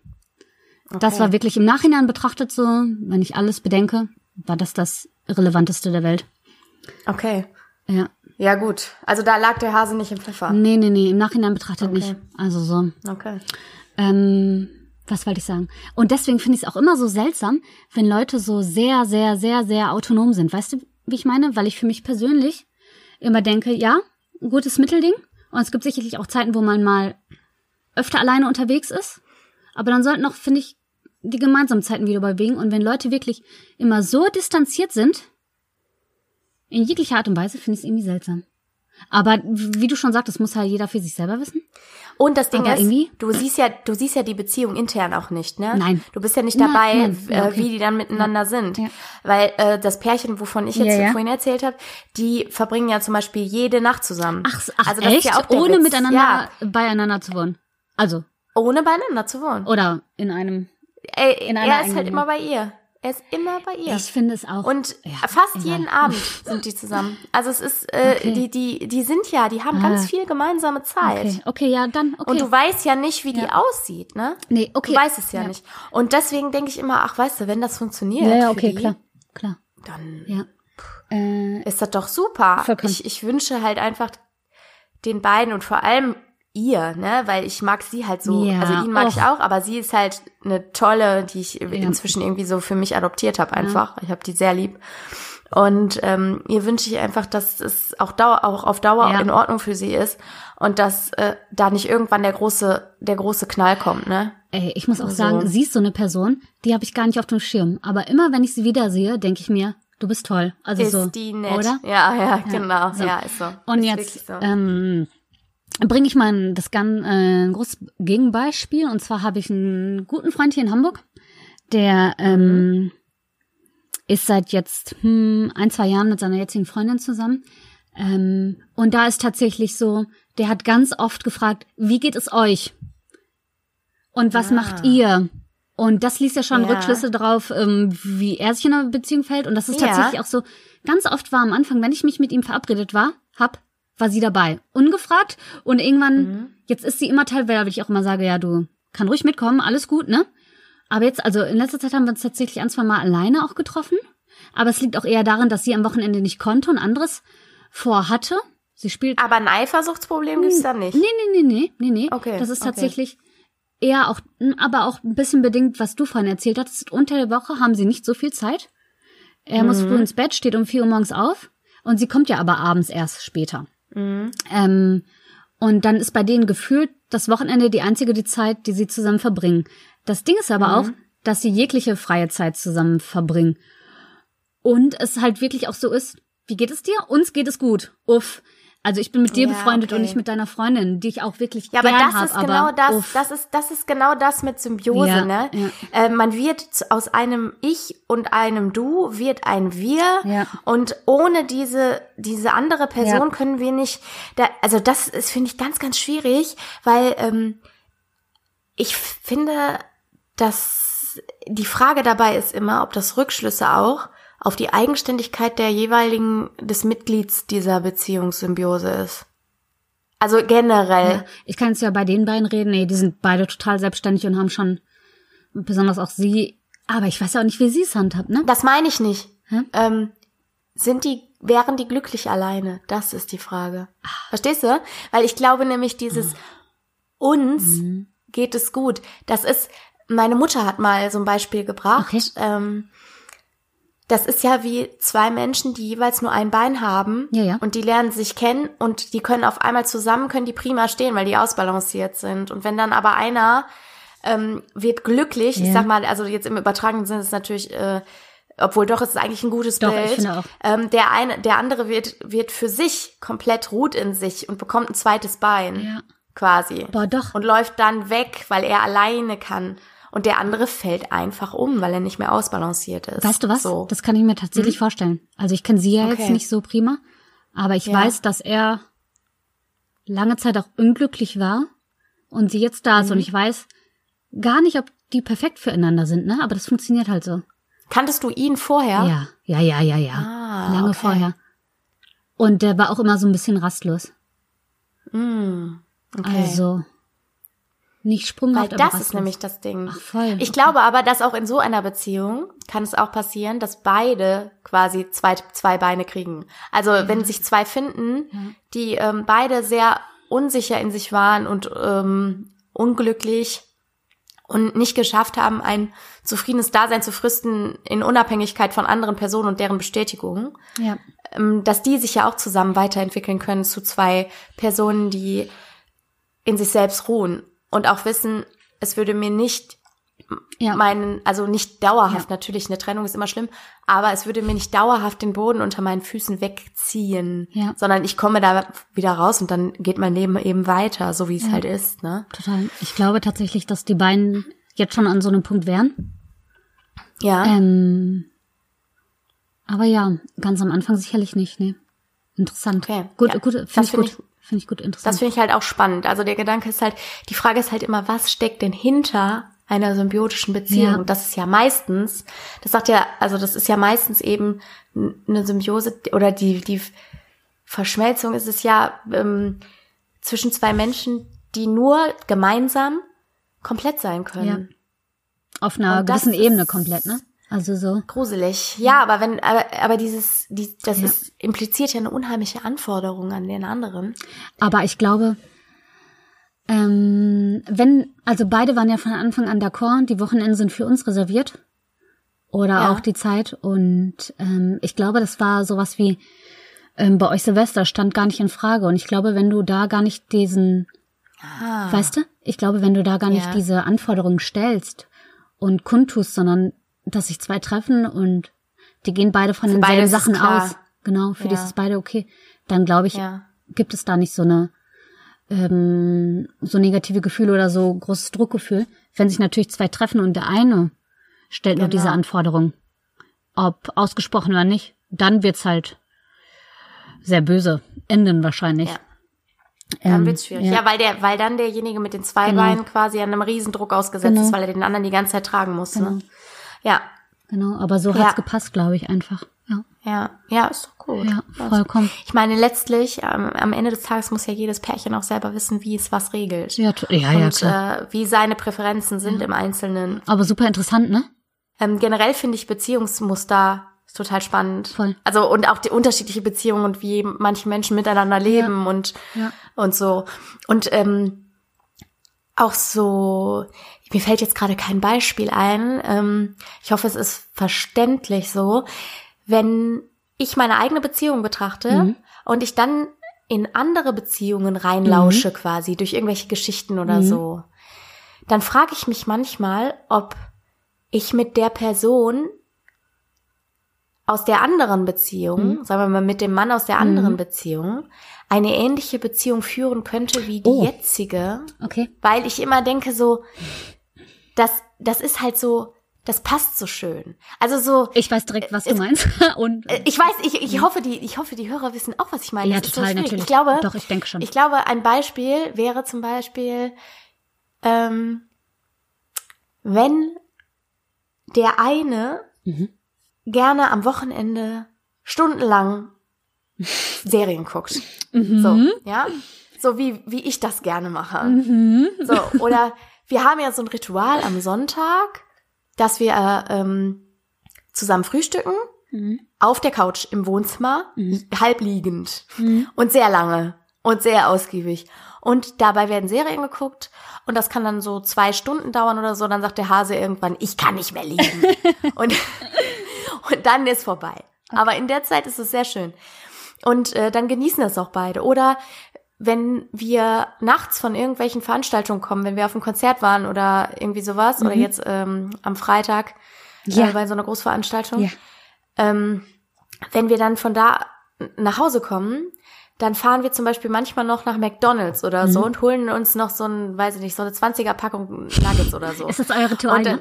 Das Okay. war wirklich im Nachhinein betrachtet so, wenn ich alles bedenke, war das das Irrelevanteste der Welt. Okay. Ja. Ja, gut. Also da lag der Hase nicht im Pfeffer. Nee, nee, nee, im Nachhinein betrachtet nicht. Also so. Okay. Ähm, was wollte ich sagen? Und deswegen finde ich es auch immer so seltsam, wenn Leute so sehr, sehr, sehr, sehr autonom sind. Weißt du, wie ich meine? Weil ich für mich persönlich immer denke, ja, ein gutes Mittelding. Und es gibt sicherlich auch Zeiten, wo man mal öfter alleine unterwegs ist. Aber dann sollten auch, finde ich, die gemeinsamen Zeiten wieder überwiegen. Und wenn Leute wirklich immer so distanziert sind, in jeglicher Art und Weise, finde ich es irgendwie seltsam. Aber wie du schon sagtest, muss halt jeder für sich selber wissen. Und das Ding Aber ist, irgendwie- du siehst ja, du siehst ja die Beziehung intern auch nicht, ne? Nein. Du bist ja nicht Nein, dabei, nein, ja, äh, okay. wie die dann miteinander sind. Ja. Weil äh, das Pärchen, wovon ich jetzt Ja, ja. vorhin erzählt habe, die verbringen ja zum Beispiel jede Nacht zusammen. Ach, ach also das echt? ist ja auch Ohne Witz. miteinander Ja, beieinander zu wohnen. Also, ohne beieinander zu wohnen. oder in einem. Ey, in einer er ist halt immer bei ihr. Er ist immer bei ihr. Ich finde es auch. Und ja, fast egal. jeden Abend sind die zusammen. Also es ist, äh, Okay. die, die, die sind ja, die haben Ah. ganz viel gemeinsame Zeit. Okay, okay, ja, dann, okay. Und du weißt ja nicht, wie die Ja. aussieht, ne? nee, okay. Du weißt es ja, Ja. nicht. Und deswegen denke ich immer, ach, weißt du, wenn das funktioniert, Ja, okay, die, klar, klar. dann Ja. Äh, ist das doch super. Vollkommen. Ich, ich wünsche halt einfach den beiden und vor allem ihr, ne, weil ich mag sie halt so, Ja, also ihn mag och. ich auch, aber sie ist halt eine tolle, die ich inzwischen irgendwie so für mich adoptiert habe einfach. Ich habe die sehr lieb. Und ähm, ihr wünsche ich einfach, dass es auch, Dauer, auch auf Dauer Ja. in Ordnung für sie ist und dass äh, da nicht irgendwann der große, der große Knall kommt, ne? ey, ich muss auch Also- sagen, sie ist so eine Person, die habe ich gar nicht auf dem Schirm. Aber immer, wenn ich sie wiedersehe, denke ich mir, du bist toll. Also ist so, die nett. oder? Ja, ja, genau. so. Ja, ist so. Und ist jetzt wirklich so. ähm, bringe ich mal ein, das ganz äh, ein großes Gegenbeispiel. Und zwar habe ich einen guten Freund hier in Hamburg, der ähm, ist seit jetzt hm, ein, zwei Jahren mit seiner jetzigen Freundin zusammen. Ähm, und da ist tatsächlich so, der hat ganz oft gefragt, wie geht es euch? Und was Ah. macht ihr? Und das ließ ja schon Ja. Rückschlüsse drauf, ähm, wie er sich in einer Beziehung verhält. Und das ist Ja. tatsächlich auch so, ganz oft war am Anfang, wenn ich mich mit ihm verabredet war, hab, war sie dabei. Ungefragt. Und irgendwann, Mhm. jetzt ist sie immer Teil, weil ich auch immer sage, ja, du kann ruhig mitkommen, alles gut, ne? Aber jetzt, also in letzter Zeit haben wir uns tatsächlich ein, zwei Mal alleine auch getroffen. Aber es liegt auch eher daran, dass sie am Wochenende nicht konnte und anderes vorhatte. Sie spielt Aber ein Eifersuchtsproblem gibt's da nicht. Nee, nee, nee, nee, nee, nee. Okay, Das ist okay. tatsächlich eher auch, aber auch ein bisschen bedingt, was du vorhin erzählt hattest. Unter der Woche haben sie nicht so viel Zeit. Er muss Mhm. früh ins Bett, steht um vier Uhr morgens auf und sie kommt ja aber abends erst später. Mhm. Ähm, und dann ist bei denen gefühlt das Wochenende die einzige die Zeit, die sie zusammen verbringen. Das Ding ist Mhm. aber auch, dass sie jegliche freie Zeit zusammen verbringen. Und es halt wirklich auch so ist, wie geht es dir? Uns geht es gut. Uff. Also ich bin mit dir Ja, befreundet und okay. nicht mit deiner Freundin, die ich auch wirklich Ja, aber gern das hab, ist genau aber das, uff. das ist, das ist genau das mit Symbiose, Ja, ne? ja. Äh, man wird aus einem Ich und einem Du wird ein Wir Ja. und ohne diese, diese andere Person Ja. können wir nicht, da, also das ist, finde ich, ganz, ganz schwierig, weil ähm, ich finde, dass die Frage dabei ist immer, ob das Rückschlüsse auch auf die Eigenständigkeit der jeweiligen, des Mitglieds dieser Beziehungssymbiose ist. Also generell. Ja, ich kann jetzt ja bei den beiden reden. Nee, die sind beide total selbstständig und haben schon, besonders auch sie, aber ich weiß ja auch nicht, wie sie es handhabt, ne? Das meine ich nicht. Ähm, sind die, wären die glücklich alleine? Das ist die Frage. Verstehst du? Weil ich glaube nämlich dieses uns geht es gut. Das ist, meine Mutter hat mal so ein Beispiel gebracht. Okay. Ähm, das ist ja wie zwei Menschen, die jeweils nur ein Bein haben Ja, ja. und die lernen sich kennen und die können auf einmal zusammen, können die prima stehen, weil die ausbalanciert sind. Und wenn dann aber einer ähm, wird glücklich, ich Ja. sag mal, also jetzt im übertragenen Sinne ist es natürlich, äh, obwohl doch, es ist eigentlich ein gutes Doch, Bild. ich finde auch. Ähm, der eine, der andere wird, wird für sich komplett ruht in sich und bekommt ein zweites Bein. Ja. Quasi. Boah, doch. Und läuft dann weg, weil er alleine kann. Und der andere fällt einfach um, weil er nicht mehr ausbalanciert ist. Weißt du was? So. Das kann ich mir tatsächlich vorstellen. Also ich kenne sie ja jetzt Okay. nicht so prima, aber ich Ja. weiß, dass er lange Zeit auch unglücklich war und sie jetzt da ist Mhm. und ich weiß gar nicht, ob die perfekt füreinander sind, ne? Aber das funktioniert halt so. Kanntest du ihn vorher? Ja, ja, ja, ja, ja. Ah, Lange okay. vorher. Und der war auch immer so ein bisschen rastlos. Mm, okay. Also nicht Weil sprunghaft, aber das rastlos. ist nämlich das Ding. Ach, voll. Ich glaube aber, dass auch in so einer Beziehung kann es auch passieren, dass beide quasi zwei, zwei Beine kriegen. Also wenn sich zwei finden, die ähm, beide sehr unsicher in sich waren und ähm, unglücklich und nicht geschafft haben, ein zufriedenes Dasein zu fristen in Unabhängigkeit von anderen Personen und deren Bestätigung, ja. ähm, dass die sich ja auch zusammen weiterentwickeln können zu zwei Personen, die in sich selbst ruhen und auch wissen, es würde mir nicht Ja. meinen, also nicht dauerhaft, natürlich, eine Trennung ist immer schlimm, aber es würde mir nicht dauerhaft den Boden unter meinen Füßen wegziehen, Ja. sondern ich komme da wieder raus und dann geht mein Leben eben weiter, so wie es halt ist, ne? Total. Ich glaube tatsächlich, dass die beiden jetzt schon an so einem Punkt wären. Ja. Ähm, aber ja, ganz am Anfang sicherlich nicht, ne. Interessant. Okay. Gut, Ja, gut, finde ich gut. Finde ich gut, interessant. Das finde ich halt auch spannend. Also der Gedanke ist halt, die Frage ist halt immer, was steckt denn hinter einer symbiotischen Beziehung? Ja. Das ist ja meistens, das sagt ja, also das ist ja meistens eben eine Symbiose oder die, die Verschmelzung ist es ja ähm, zwischen zwei Menschen, die nur gemeinsam komplett sein können. Auf einer gewissen Ebene komplett, ne? Also so. Gruselig. Ja, aber wenn, aber, aber dieses, die, das Ja. ist, impliziert ja eine unheimliche Anforderung an den anderen. Aber ich glaube, ähm, wenn, also beide waren ja von Anfang an d'accord, die Wochenenden sind für uns reserviert. Oder Ja. auch die Zeit. Und ähm, ich glaube, das war sowas wie ähm, bei euch Silvester stand gar nicht in Frage. Und ich glaube, wenn du da gar nicht diesen, Ah. weißt du, ich glaube, wenn du da gar nicht Ja. diese Anforderungen stellst und kundtust, sondern dass sich zwei treffen und die gehen beide von Für beide denselben ist es Sachen aus. Genau, für Ja. die ist es beide okay. Dann glaube ich, Ja. gibt es da nicht so eine ähm, so negative Gefühle oder so großes Druckgefühl. Wenn sich natürlich zwei treffen und der eine stellt nur Genau. diese Anforderung, ob ausgesprochen oder nicht, dann wird's halt sehr böse enden wahrscheinlich. Ja. Dann Ähm, wird's schwierig. ja. Ja. weil der, weil dann derjenige mit den zwei Genau. Beinen quasi an einem Riesendruck ausgesetzt Genau. ist, weil er den anderen die ganze Zeit tragen muss. Genau. Ne? Ja, Genau, aber so Ja. hat's gepasst, glaube ich, einfach. Ja, ja, ja, ist doch gut. ja Ja, vollkommen. Ich meine, letztlich, ähm, am Ende des Tages muss ja jedes Pärchen auch selber wissen, wie es was regelt. Ja, ja, ja, und klar. äh, wie seine Präferenzen sind im Einzelnen. Aber super interessant, ne? Ähm, generell finde ich Beziehungsmuster total spannend. Voll. Also und auch die unterschiedliche Beziehungen und wie manche Menschen miteinander leben und Ja. und so. Und ähm, auch so, mir fällt jetzt gerade kein Beispiel ein. Ähm, ich hoffe, es ist verständlich so. Wenn ich meine eigene Beziehung betrachte Mhm. und ich dann in andere Beziehungen reinlausche Mhm. quasi durch irgendwelche Geschichten oder so, dann frage ich mich manchmal, ob ich mit der Person aus der anderen Beziehung, Mhm. sagen wir mal mit dem Mann aus der anderen Beziehung, eine ähnliche Beziehung führen könnte wie die Oh. jetzige, Okay. weil ich immer denke so, das, das ist halt so, das passt so schön. Also so, Ich weiß direkt, was du Es- meinst. [LAUGHS] Und äh, ich weiß, ich, ich hoffe, die, ich hoffe, die Hörer wissen auch, was ich meine. ja, Das total natürlich. Ich glaube, Doch, ich denke schon. ich glaube, ein Beispiel wäre zum Beispiel, ähm, wenn der eine Mhm. gerne am Wochenende stundenlang [LAUGHS] Serien guckt. Mhm. So, ja. So wie, wie ich das gerne mache. Mhm. So, oder wir haben ja so ein Ritual am Sonntag, dass wir äh, ähm, zusammen frühstücken, Mhm. auf der Couch im Wohnzimmer, halb liegend Mhm. und sehr lange und sehr ausgiebig. Und dabei werden Serien geguckt und das kann dann so zwei Stunden dauern oder so. Dann sagt der Hase irgendwann, ich kann nicht mehr liegen. [LAUGHS] und, und dann ist vorbei. Aber in der Zeit ist es sehr schön. Und äh, dann genießen das auch beide. Oder wenn wir nachts von irgendwelchen Veranstaltungen kommen, wenn wir auf ein Konzert waren oder irgendwie sowas, oder jetzt ähm, am Freitag Ja. äh, bei so einer Großveranstaltung, Ja. ähm, wenn wir dann von da nach Hause kommen, dann fahren wir zum Beispiel manchmal noch nach McDonalds oder Mhm. so und holen uns noch so ein, weiß ich nicht, so eine 20er Packung Nuggets oder so. Ist das euer Ritual? Und ne?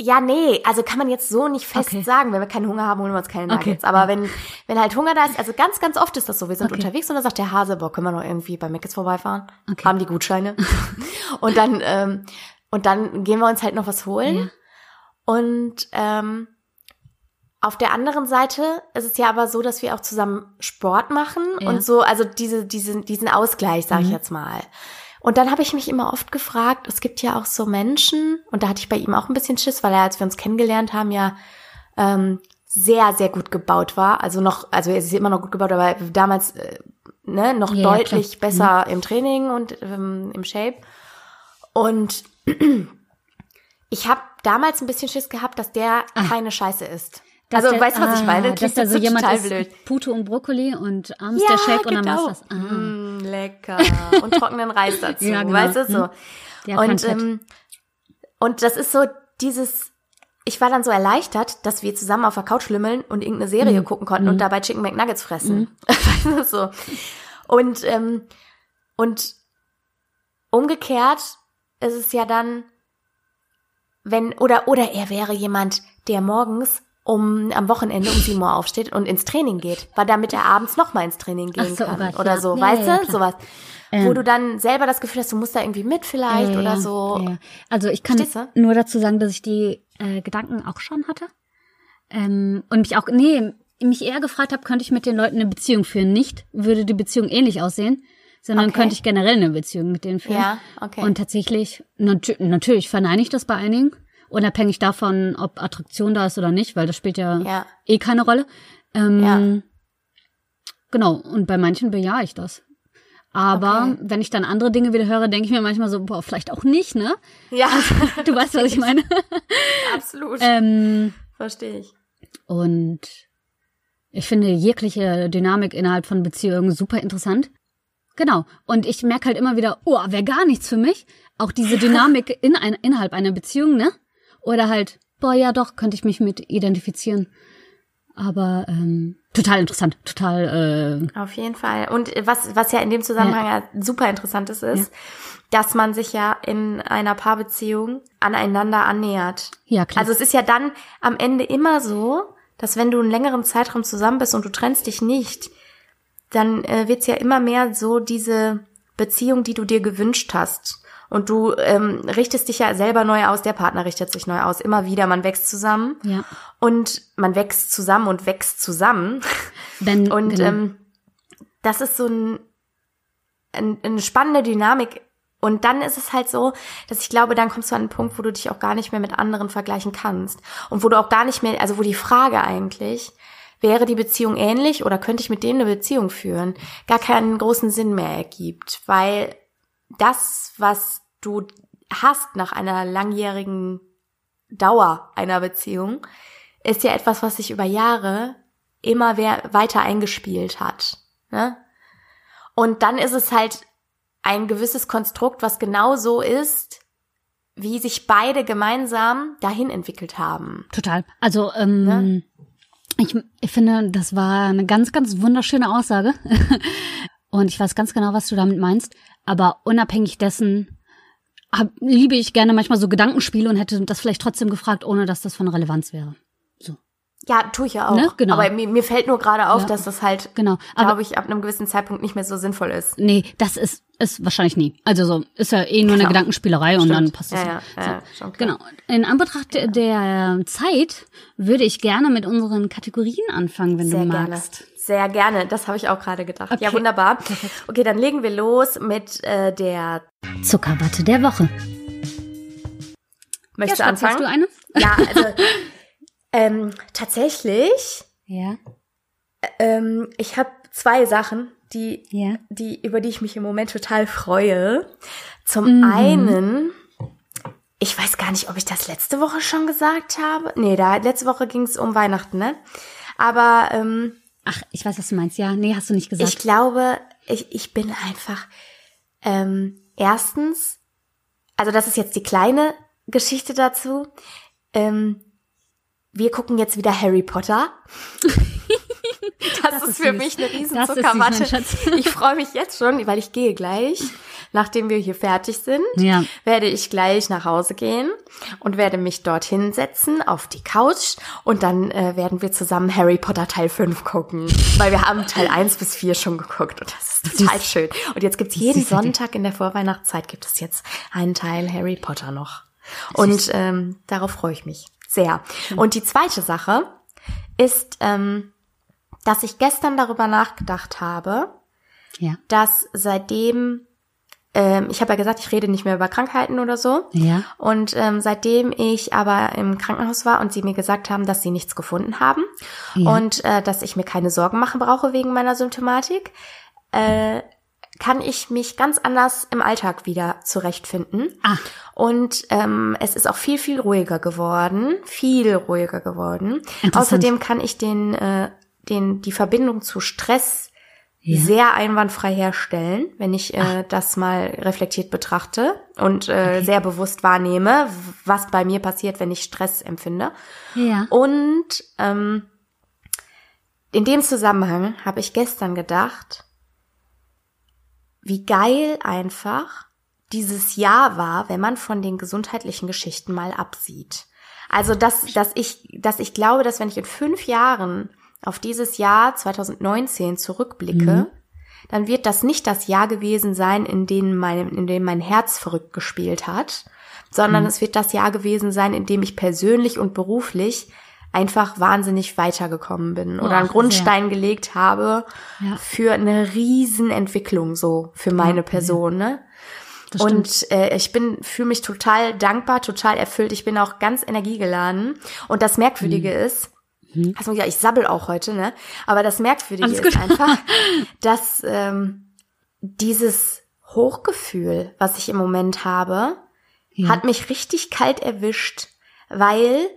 Ja, nee, also kann man jetzt so nicht fest Okay. sagen. Wenn wir keinen Hunger haben, holen wir uns keine Okay, Nuggets. Aber wenn, wenn halt Hunger da ist, also ganz, ganz oft ist das so. Wir sind Okay. unterwegs und dann sagt der Hase, boah, können wir noch irgendwie bei Mc's vorbeifahren? Okay. Haben die Gutscheine. [LAUGHS] und dann, ähm, und dann gehen wir uns halt noch was holen. Ja. Und ähm, auf der anderen Seite ist es ja aber so, dass wir auch zusammen Sport machen Ja. und so, also diese, diesen, diesen Ausgleich, sage ich Mhm. jetzt mal. Und dann habe ich mich immer oft gefragt, es gibt ja auch so Menschen, und da hatte ich bei ihm auch ein bisschen Schiss, weil er, als wir uns kennengelernt haben, ja ähm, sehr, sehr gut gebaut war. Also noch, also er ist immer noch gut gebaut, aber damals äh, ne, noch Ja, deutlich klar. Mhm. besser im Training und ähm, im Shape. Und [CLEARS THROAT] ich habe damals ein bisschen Schiss gehabt, dass der keine Scheiße ist. Dass also, der- weißt du, was ich ah, meine? Dass Klingt da so jemand total ist, blöd. Pute und Brokkoli und abends der Shake und dann genau. du das. Ah. Mm, lecker. [LAUGHS] Und trockenen Reis dazu, Ja, genau. weißt du, so. Hm. Der und, ähm, Und das ist so dieses, ich war dann so erleichtert, dass wir zusammen auf der Couch schlimmeln und irgendeine Serie Mhm. gucken konnten und dabei Chicken McNuggets fressen. [LAUGHS] Weißt du, so. Und, ähm, und umgekehrt ist es ja dann, wenn, oder, oder er wäre jemand, der morgens um, am Wochenende um 7 Uhr aufsteht und ins Training geht, weil damit er abends noch mal ins Training gehen so, oh kann. Gott, oder ja. so, Ja, weißt ja, du? Sowas. Wo Ähm. du dann selber das Gefühl hast, du musst da irgendwie mit vielleicht oder so. Also ich kann nur dazu sagen, dass ich die äh, Gedanken auch schon hatte. Ähm, und mich auch, nee, mich eher gefragt habe, könnte ich mit den Leuten eine Beziehung führen? Nicht, würde die Beziehung ähnlich aussehen, sondern Okay. könnte ich generell eine Beziehung mit denen führen. Ja, okay. Und tatsächlich, natü natürlich verneine ich das bei einigen, unabhängig davon, ob Attraktion da ist oder nicht, weil das spielt ja, Ja. eh keine Rolle. Ähm, Ja. Genau, und bei manchen bejahe ich das. Aber Okay. wenn ich dann andere Dinge wieder höre, denke ich mir manchmal so, boah, vielleicht auch nicht, ne? Ja, [LAUGHS] Du weißt, was ich meine. absolut. ähm, Verstehe ich. und ich finde jegliche Dynamik innerhalb von Beziehungen super interessant. Genau. Und ich merke halt immer wieder, oh, wäre gar nichts für mich. Auch diese [LAUGHS] Dynamik in ein, innerhalb einer Beziehung, ne? Oder halt, boah, ja doch, könnte ich mich mit identifizieren. Aber ähm, total interessant, total äh, Auf jeden Fall. Und was, was ja in dem Zusammenhang ja. super interessant ist, ist, dass man sich ja in einer Paarbeziehung aneinander annähert. Ja, klar. Also es ist ja dann am Ende immer so, dass wenn du einen längeren Zeitraum zusammen bist und du trennst dich nicht, dann äh, wird's ja immer mehr so diese Beziehung, die du dir gewünscht hast. Und du ähm, richtest dich ja selber neu aus, der Partner richtet sich neu aus, immer wieder, man wächst zusammen. Ja. Und man wächst zusammen und wächst zusammen. [LAUGHS] wenn Und genau. ähm, das ist so ein, ein, eine spannende Dynamik. Und dann ist es halt so, dass ich glaube, dann kommst du an einen Punkt, wo du dich auch gar nicht mehr mit anderen vergleichen kannst. Und wo du auch gar nicht mehr, also wo die Frage eigentlich, wäre die Beziehung ähnlich oder könnte ich mit dem eine Beziehung führen, gar keinen großen Sinn mehr ergibt. Weil das, was du hast nach einer langjährigen Dauer einer Beziehung, ist ja etwas, was sich über Jahre immer weiter eingespielt hat. Ne? Und dann ist es halt ein gewisses Konstrukt, was genau so ist, wie sich beide gemeinsam dahin entwickelt haben. Total. Also, ähm, Ne? ich, ich finde, das war eine ganz, ganz wunderschöne Aussage. [LAUGHS] Und ich weiß ganz genau, was du damit meinst. Aber unabhängig dessen hab, liebe ich gerne manchmal so Gedankenspiele und hätte das vielleicht trotzdem gefragt, ohne dass das von Relevanz wäre. So. Ja, tue ich ja auch. Ne? Genau. Aber mir, mir fällt nur gerade auf, Ja. dass das halt, Genau. Glaube ich, ab einem gewissen Zeitpunkt nicht mehr so sinnvoll ist. nee, das ist, ist wahrscheinlich nie. Also so, ist ja eh nur eine Klar. Gedankenspielerei und dann Stimmt. passt es. Ja, ja, ja, schon klar. Genau. In Anbetracht der- Zeit würde ich gerne mit unseren Kategorien anfangen, wenn Sehr du gerne. Sehr gerne. Das habe ich auch gerade gedacht. Ja, Okay. wunderbar. [LAUGHS] Okay, dann legen wir los mit äh, der. Zuckerwatte der Woche. Möchtest ja, du anfangen? du eine? Ja, also [LAUGHS] ähm, tatsächlich, Ja. ähm, ich habe zwei Sachen, die, Ja. die, über die ich mich im Moment total freue. Zum einen, ich weiß gar nicht, ob ich das letzte Woche schon gesagt habe. Nee, da letzte Woche ging es um Weihnachten, ne? Aber ähm, Ach, ich weiß, was du meinst. Ja, nee, hast du nicht gesagt. ich glaube, ich, ich bin einfach ähm, erstens, also das ist jetzt die kleine Geschichte dazu. Ähm, wir gucken jetzt wieder Harry Potter. [LAUGHS] Das, ist ist für mich eine riesen Das Zuckerwatte. Ich freue mich jetzt schon, weil ich gehe gleich, nachdem wir hier fertig sind, Ja. werde ich gleich nach Hause gehen und werde mich dorthin setzen auf die Couch und dann äh, werden wir zusammen Harry Potter Teil 5 gucken, weil wir haben Teil 1 bis 4 schon geguckt und das ist total schön. Und jetzt gibt's jeden. Sonntag in der Vorweihnachtszeit gibt es jetzt einen Teil Harry Potter noch. Und ähm, darauf freue ich mich sehr. Und die zweite Sache ist, ähm, dass ich gestern darüber nachgedacht habe, Ja. dass seitdem, ähm, ich habe ja gesagt, ich rede nicht mehr über Krankheiten oder so. Ja. Und ähm, seitdem ich aber im Krankenhaus war und sie mir gesagt haben, dass sie nichts gefunden haben Ja. und äh, dass ich mir keine Sorgen machen brauche wegen meiner Symptomatik, äh, kann ich mich ganz anders im Alltag wieder zurechtfinden. Ah. Und ähm, es ist auch viel, viel ruhiger geworden. Viel ruhiger geworden. Außerdem kann ich den, äh, den, die Verbindung zu Stress Ja. sehr einwandfrei herstellen, wenn ich äh, das mal reflektiert betrachte. und äh, sehr bewusst wahrnehme, was bei mir passiert, wenn ich Stress empfinde. Ja. Und ähm, in dem Zusammenhang habe ich gestern gedacht, wie geil einfach dieses Jahr war, wenn man von den gesundheitlichen Geschichten mal absieht. Also dass, dass ich, dass ich glaube, dass wenn ich in fünf Jahren auf dieses Jahr 2019 zurückblicke, Mhm. dann wird das nicht das Jahr gewesen sein, in dem mein, in dem mein Herz verrückt gespielt hat, sondern Mhm. es wird das Jahr gewesen sein, in dem ich persönlich und beruflich einfach wahnsinnig weitergekommen bin oder einen Grundstein gelegt habe Ja. für eine Riesenentwicklung so für meine Person, ne? Das stimmt. Und äh, ich bin fühle mich total dankbar, total erfüllt. Ich bin auch ganz energiegeladen. Und das Merkwürdige Mhm. ist, hast du gesagt, ich sabbel auch heute, ne? Aber das Merkwürdige Alles ist gut. einfach, [LAUGHS] dass ähm, dieses Hochgefühl, was ich im Moment habe, Ja. hat mich richtig kalt erwischt, weil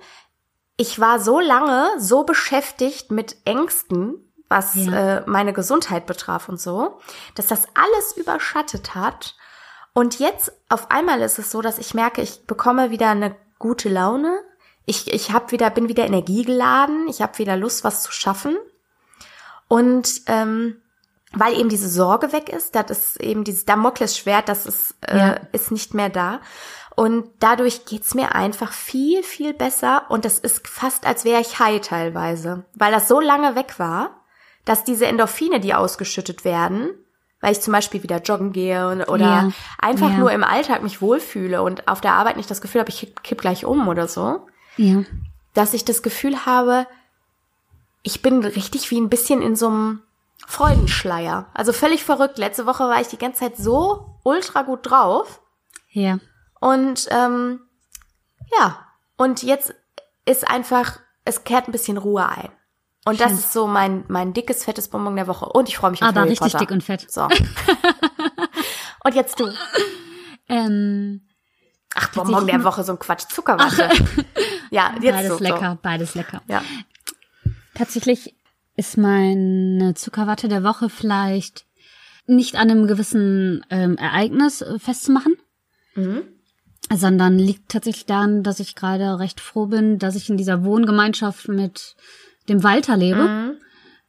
ich war so lange so beschäftigt mit Ängsten, was Ja. äh, meine Gesundheit betraf und so, dass das alles überschattet hat. Und jetzt auf einmal ist es so, dass ich merke, ich bekomme wieder eine gute Laune. Ich, ich hab wieder, bin wieder energiegeladen. Ich habe wieder Lust, was zu schaffen. Und ähm, weil eben diese Sorge weg ist, das ist eben dieses Damoklesschwert, das ist, äh, Ja. ist nicht mehr da. Und dadurch geht's mir einfach viel, viel besser. Und das ist fast, als wäre ich high teilweise. Weil das so lange weg war, dass diese Endorphine, die ausgeschüttet werden, weil ich zum Beispiel wieder joggen gehe und, oder Ja. einfach Ja. nur im Alltag mich wohlfühle und auf der Arbeit nicht das Gefühl habe, ich kipp, kipp gleich um oder so, Ja. dass ich das Gefühl habe, ich bin richtig wie ein bisschen in so einem Freudenschleier. Also völlig verrückt. Letzte Woche war ich die ganze Zeit so ultra gut drauf. Ja. Und ähm, ja, und jetzt ist einfach, es kehrt ein bisschen Ruhe ein. Und das Schön. ist so mein, mein dickes, fettes Bonbon der Woche. Und ich freue mich auf Aber Harry richtig Potter. dick und fett. So. [LAUGHS] und jetzt du. Ähm, Ach, Bonbon der Woche, so ein Quatsch. Zuckerwatte. Ja, jetzt beides so. lecker, beides lecker. So. Ja. Tatsächlich ist meine Zuckerwatte der Woche vielleicht nicht an einem gewissen ähm, Ereignis festzumachen, Mhm. sondern liegt tatsächlich daran, dass ich gerade recht froh bin, dass ich in dieser Wohngemeinschaft mit dem Walter lebe. Mhm.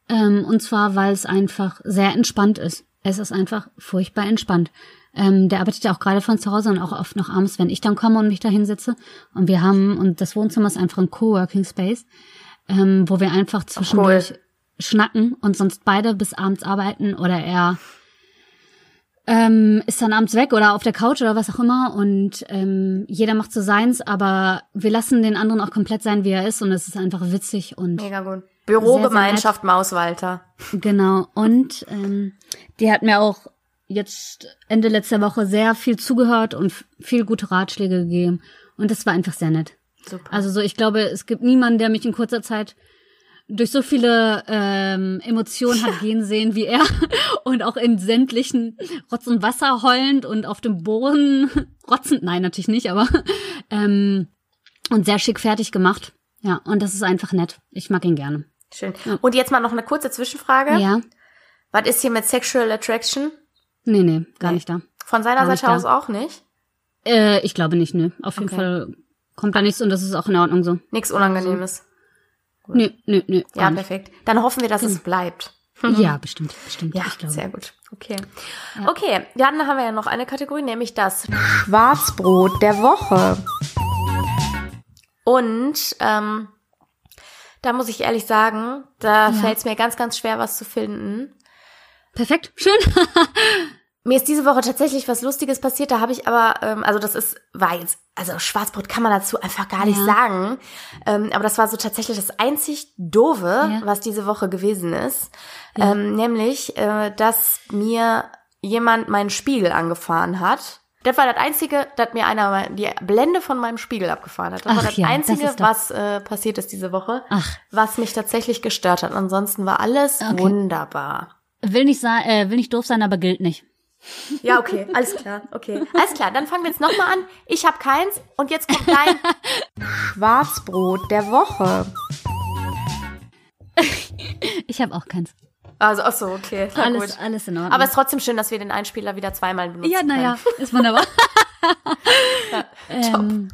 Ähm, und zwar, weil es einfach sehr entspannt ist. Es ist einfach furchtbar entspannt. Ähm, der arbeitet ja auch gerade von zu Hause und auch oft noch abends, wenn ich dann komme und mich da hinsetze. Und wir haben, und das Wohnzimmer ist einfach ein Coworking Space, ähm, wo wir einfach zwischendurch schnacken und sonst beide bis abends arbeiten oder er ähm, ist dann abends weg oder auf der Couch oder was auch immer und ähm, jeder macht so seins, aber wir lassen den anderen auch komplett sein, wie er ist und es ist einfach witzig und Mega gut. Bürogemeinschaft Mauswalter. Genau. Und ähm, die hat mir auch jetzt Ende letzter Woche sehr viel zugehört und viel gute Ratschläge gegeben. Und das war einfach sehr nett. Super. Also so, ich glaube, es gibt niemanden, der mich in kurzer Zeit durch so viele ähm, Emotionen hat gehen sehen wie er [LAUGHS] und auch in sämtlichen Rotz und Wasser heulend und auf dem Boden [LAUGHS] rotzend, nein, natürlich nicht, aber [LAUGHS] ähm, und sehr schick fertig gemacht. Ja, und das ist einfach nett. Ich mag ihn gerne. Schön. Und jetzt mal noch eine kurze Zwischenfrage. Ja. Was ist hier mit Sexual Attraction? Nee, nee, gar Nee. nicht da. Von seiner Gar Seite da. aus auch nicht? Äh, ich glaube nicht, nö. Auf jeden Okay. Fall kommt da nichts und das ist auch in Ordnung so. Nichts Unangenehmes. Nö, nö, nö. Ja, perfekt. Dann hoffen wir, dass es bleibt. Ja, bestimmt, bestimmt. Ja, ich glaube. sehr gut. Okay. Okay, dann haben wir ja noch eine Kategorie, nämlich das Schwarzbrot der Woche. Und ähm, da muss ich ehrlich sagen, da fällt es mir ganz, ganz schwer, was zu finden. Perfekt, schön. [LAUGHS] Mir ist diese Woche tatsächlich was Lustiges passiert, da habe ich aber, ähm, also das ist, war jetzt, also Schwarzbrot kann man dazu einfach gar nicht Ja. sagen. Ähm, aber das war so tatsächlich das einzig Doofe, Ja. was diese Woche gewesen ist. Ähm, nämlich, äh, dass mir jemand meinen Spiegel angefahren hat. Das war das Einzige, dass mir einer die Blende von meinem Spiegel abgefahren hat. Das war Ach das ja, das Einzige, doch- was äh, passiert ist diese Woche, Ach. was mich tatsächlich gestört hat. Ansonsten war alles Okay. wunderbar. Will nicht äh, will nicht doof sein, aber gilt nicht. Ja, okay, alles klar, okay. Alles klar, dann fangen wir jetzt nochmal an. Ich habe keins und jetzt kommt dein Schwarzbrot der Woche. Ich habe auch keins. Also, ach so, okay, na Alles, gut. alles in Ordnung. Aber es ist trotzdem schön, dass wir den Einspieler wieder zweimal benutzen ja, naja, ist wunderbar. [LAUGHS] ja, Ähm,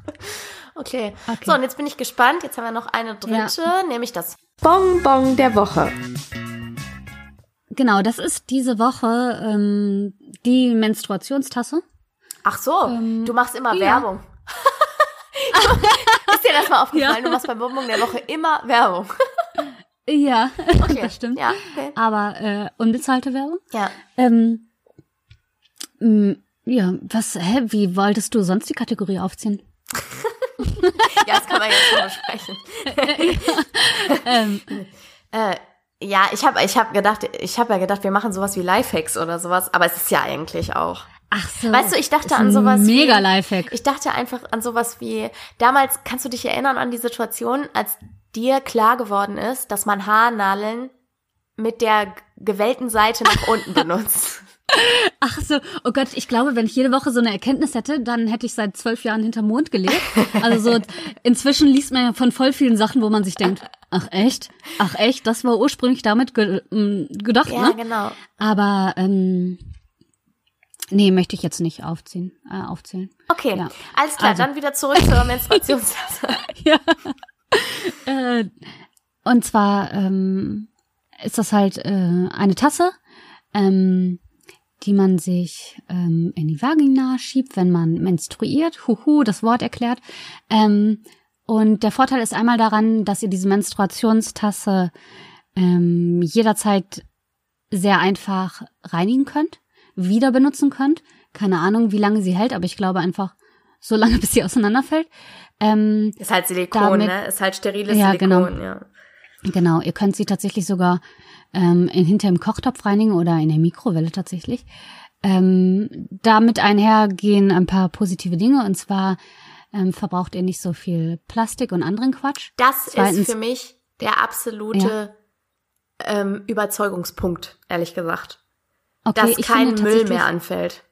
Okay. Okay. So, und jetzt bin ich gespannt. Jetzt haben wir noch eine dritte, nämlich das Bonbon der Woche. Genau, das ist diese Woche ähm, die Menstruationstasse. Ach so, du machst immer ja. Werbung. [LAUGHS] Ist dir das mal aufgefallen? Ja. Du machst beim Bonbon der Woche immer Werbung. [LAUGHS] Ja, Okay. das stimmt. Ja, okay. Aber äh, unbezahlte Werbung. Ja. Ähm, mh, ja, was, hä, wie wolltest du sonst die Kategorie aufziehen? [LAUGHS] ja, das kann man jetzt schon besprechen. Ähm, Äh, ja, ich habe ich hab gedacht, ich habe ja gedacht, wir machen sowas wie Lifehacks oder sowas, aber es ist ja eigentlich auch. ach so. Weißt du, ich dachte an sowas Mega wie, Lifehack. Ich dachte einfach an sowas wie, damals kannst du dich erinnern an die Situation, als dir klar geworden ist, dass man Haarnadeln mit der gewellten Seite nach [LAUGHS] unten benutzt. Ach so, oh Gott, ich glaube, wenn ich jede Woche so eine Erkenntnis hätte, dann hätte ich seit zwölf Jahren hinterm Mond gelebt. Also so, [LAUGHS] inzwischen liest man ja von voll vielen Sachen, wo man sich denkt, ach echt? Ach echt? Das war ursprünglich damit ge m, gedacht, Ja, ne? genau. Aber, ähm, nee, möchte ich jetzt nicht aufziehen, äh, aufzählen. Okay, Ja. alles klar, Also. dann wieder zurück zur Menstruationstasse. [LAUGHS] ja. äh, und zwar ähm, ist das halt äh, eine Tasse, ähm, die man sich ähm, in die Vagina schiebt, wenn man menstruiert. Huhu, das Wort erklärt. Ähm, und der Vorteil ist einmal daran, dass ihr diese Menstruationstasse ähm, jederzeit sehr einfach reinigen könnt, wieder benutzen könnt. Keine Ahnung, wie lange sie hält, aber ich glaube einfach so lange, [LAUGHS] bis sie auseinanderfällt. Ähm, Ist halt Silikon, Damit- ne? Ist halt steriles Ja, Silikon, genau. ja. Genau, ihr könnt sie tatsächlich sogar ähm, in, hinter dem Kochtopf reinigen oder in der Mikrowelle tatsächlich. Ähm, damit einhergehen ein paar positive Dinge und zwar ähm, verbraucht ihr nicht so viel Plastik und anderen Quatsch. Das Zweitens- ist für mich der absolute ähm, Überzeugungspunkt, ehrlich gesagt. Okay, Dass kein Müll mehr anfällt.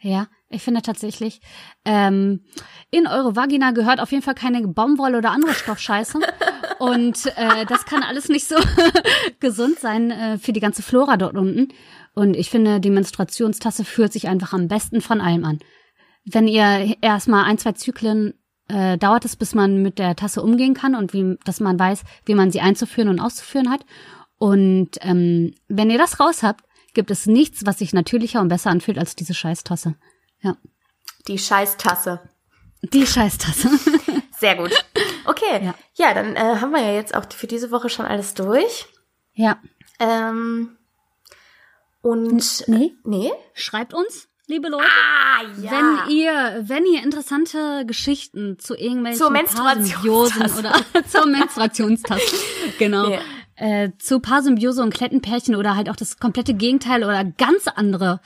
Ja, ich finde tatsächlich, ähm, in eure Vagina gehört auf jeden Fall keine Baumwolle oder andere Stoffscheiße. [LAUGHS] Und äh, das kann alles nicht so [LAUGHS] gesund sein äh, für die ganze Flora dort unten. Und ich finde, die Menstruationstasse fühlt sich einfach am besten von allem an. Wenn ihr erstmal ein, zwei Zyklen äh, dauert es, bis man mit der Tasse umgehen kann und wie, dass man weiß, wie man sie einzuführen und auszuführen hat. Und ähm, wenn ihr das raus habt, gibt es nichts, was sich natürlicher und besser anfühlt als diese Scheißtasse. Ja. Die Scheißtasse. Die Scheißtasse. [LAUGHS] Sehr gut. Okay, Ja. ja, dann äh, haben wir ja jetzt auch für diese Woche schon alles durch. ja. Ähm, und Nee. nee? Schreibt uns, liebe Leute. Ah, ja. Wenn ihr, wenn ihr interessante Geschichten zu irgendwelchen Zur Menstruationstasse. Oder [LAUGHS] zur Menstruationstasse, genau, Nee. Äh, zu Parsymbiose und Klettenpärchen oder halt auch das komplette Gegenteil oder ganz andere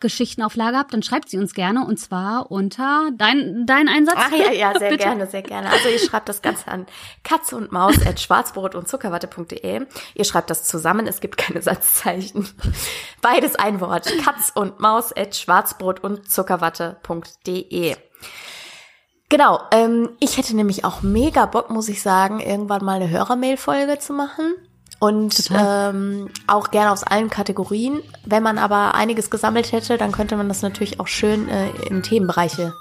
Geschichten auf Lager habt, dann schreibt sie uns gerne und zwar unter dein dein Einsatz. Ach ja, ja, [LAUGHS] sehr gerne, sehr gerne. Also ihr schreibt das Ganze an katze und Maus at schwarzbrot und Zuckerwatte.de. Ihr schreibt das zusammen, es gibt keine Satzzeichen. Beides ein Wort. Katz und Maus at schwarzbrot und Zuckerwatte.de. Genau, ähm, ich hätte nämlich auch mega Bock, muss ich sagen, irgendwann mal eine Hörermail-Folge zu machen. Und ähm, auch gerne aus allen Kategorien. Wenn man aber einiges gesammelt hätte, dann könnte man das natürlich auch schön äh, in Themenbereiche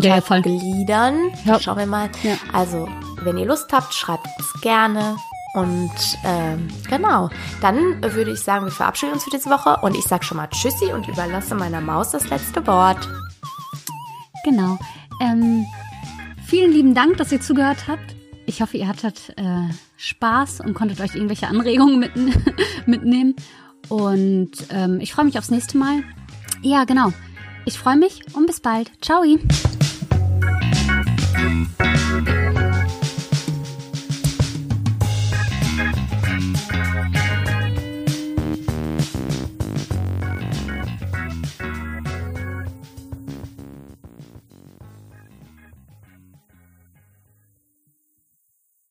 Ja, voll. untergliedern. Ja. Schauen wir mal. Ja. Also, wenn ihr Lust habt, schreibt es gerne. Und ähm, genau, dann würde ich sagen, wir verabschieden uns für diese Woche. Und ich sage schon mal Tschüssi und überlasse meiner Maus das letzte Wort. Genau. Ähm, vielen lieben Dank, dass ihr zugehört habt. Ich hoffe, ihr hattet äh, Spaß und konntet euch irgendwelche Anregungen mit, [LAUGHS] mitnehmen. Und ähm, ich freue mich aufs nächste Mal. Ja, genau. Ich freue mich und bis bald. Ciao.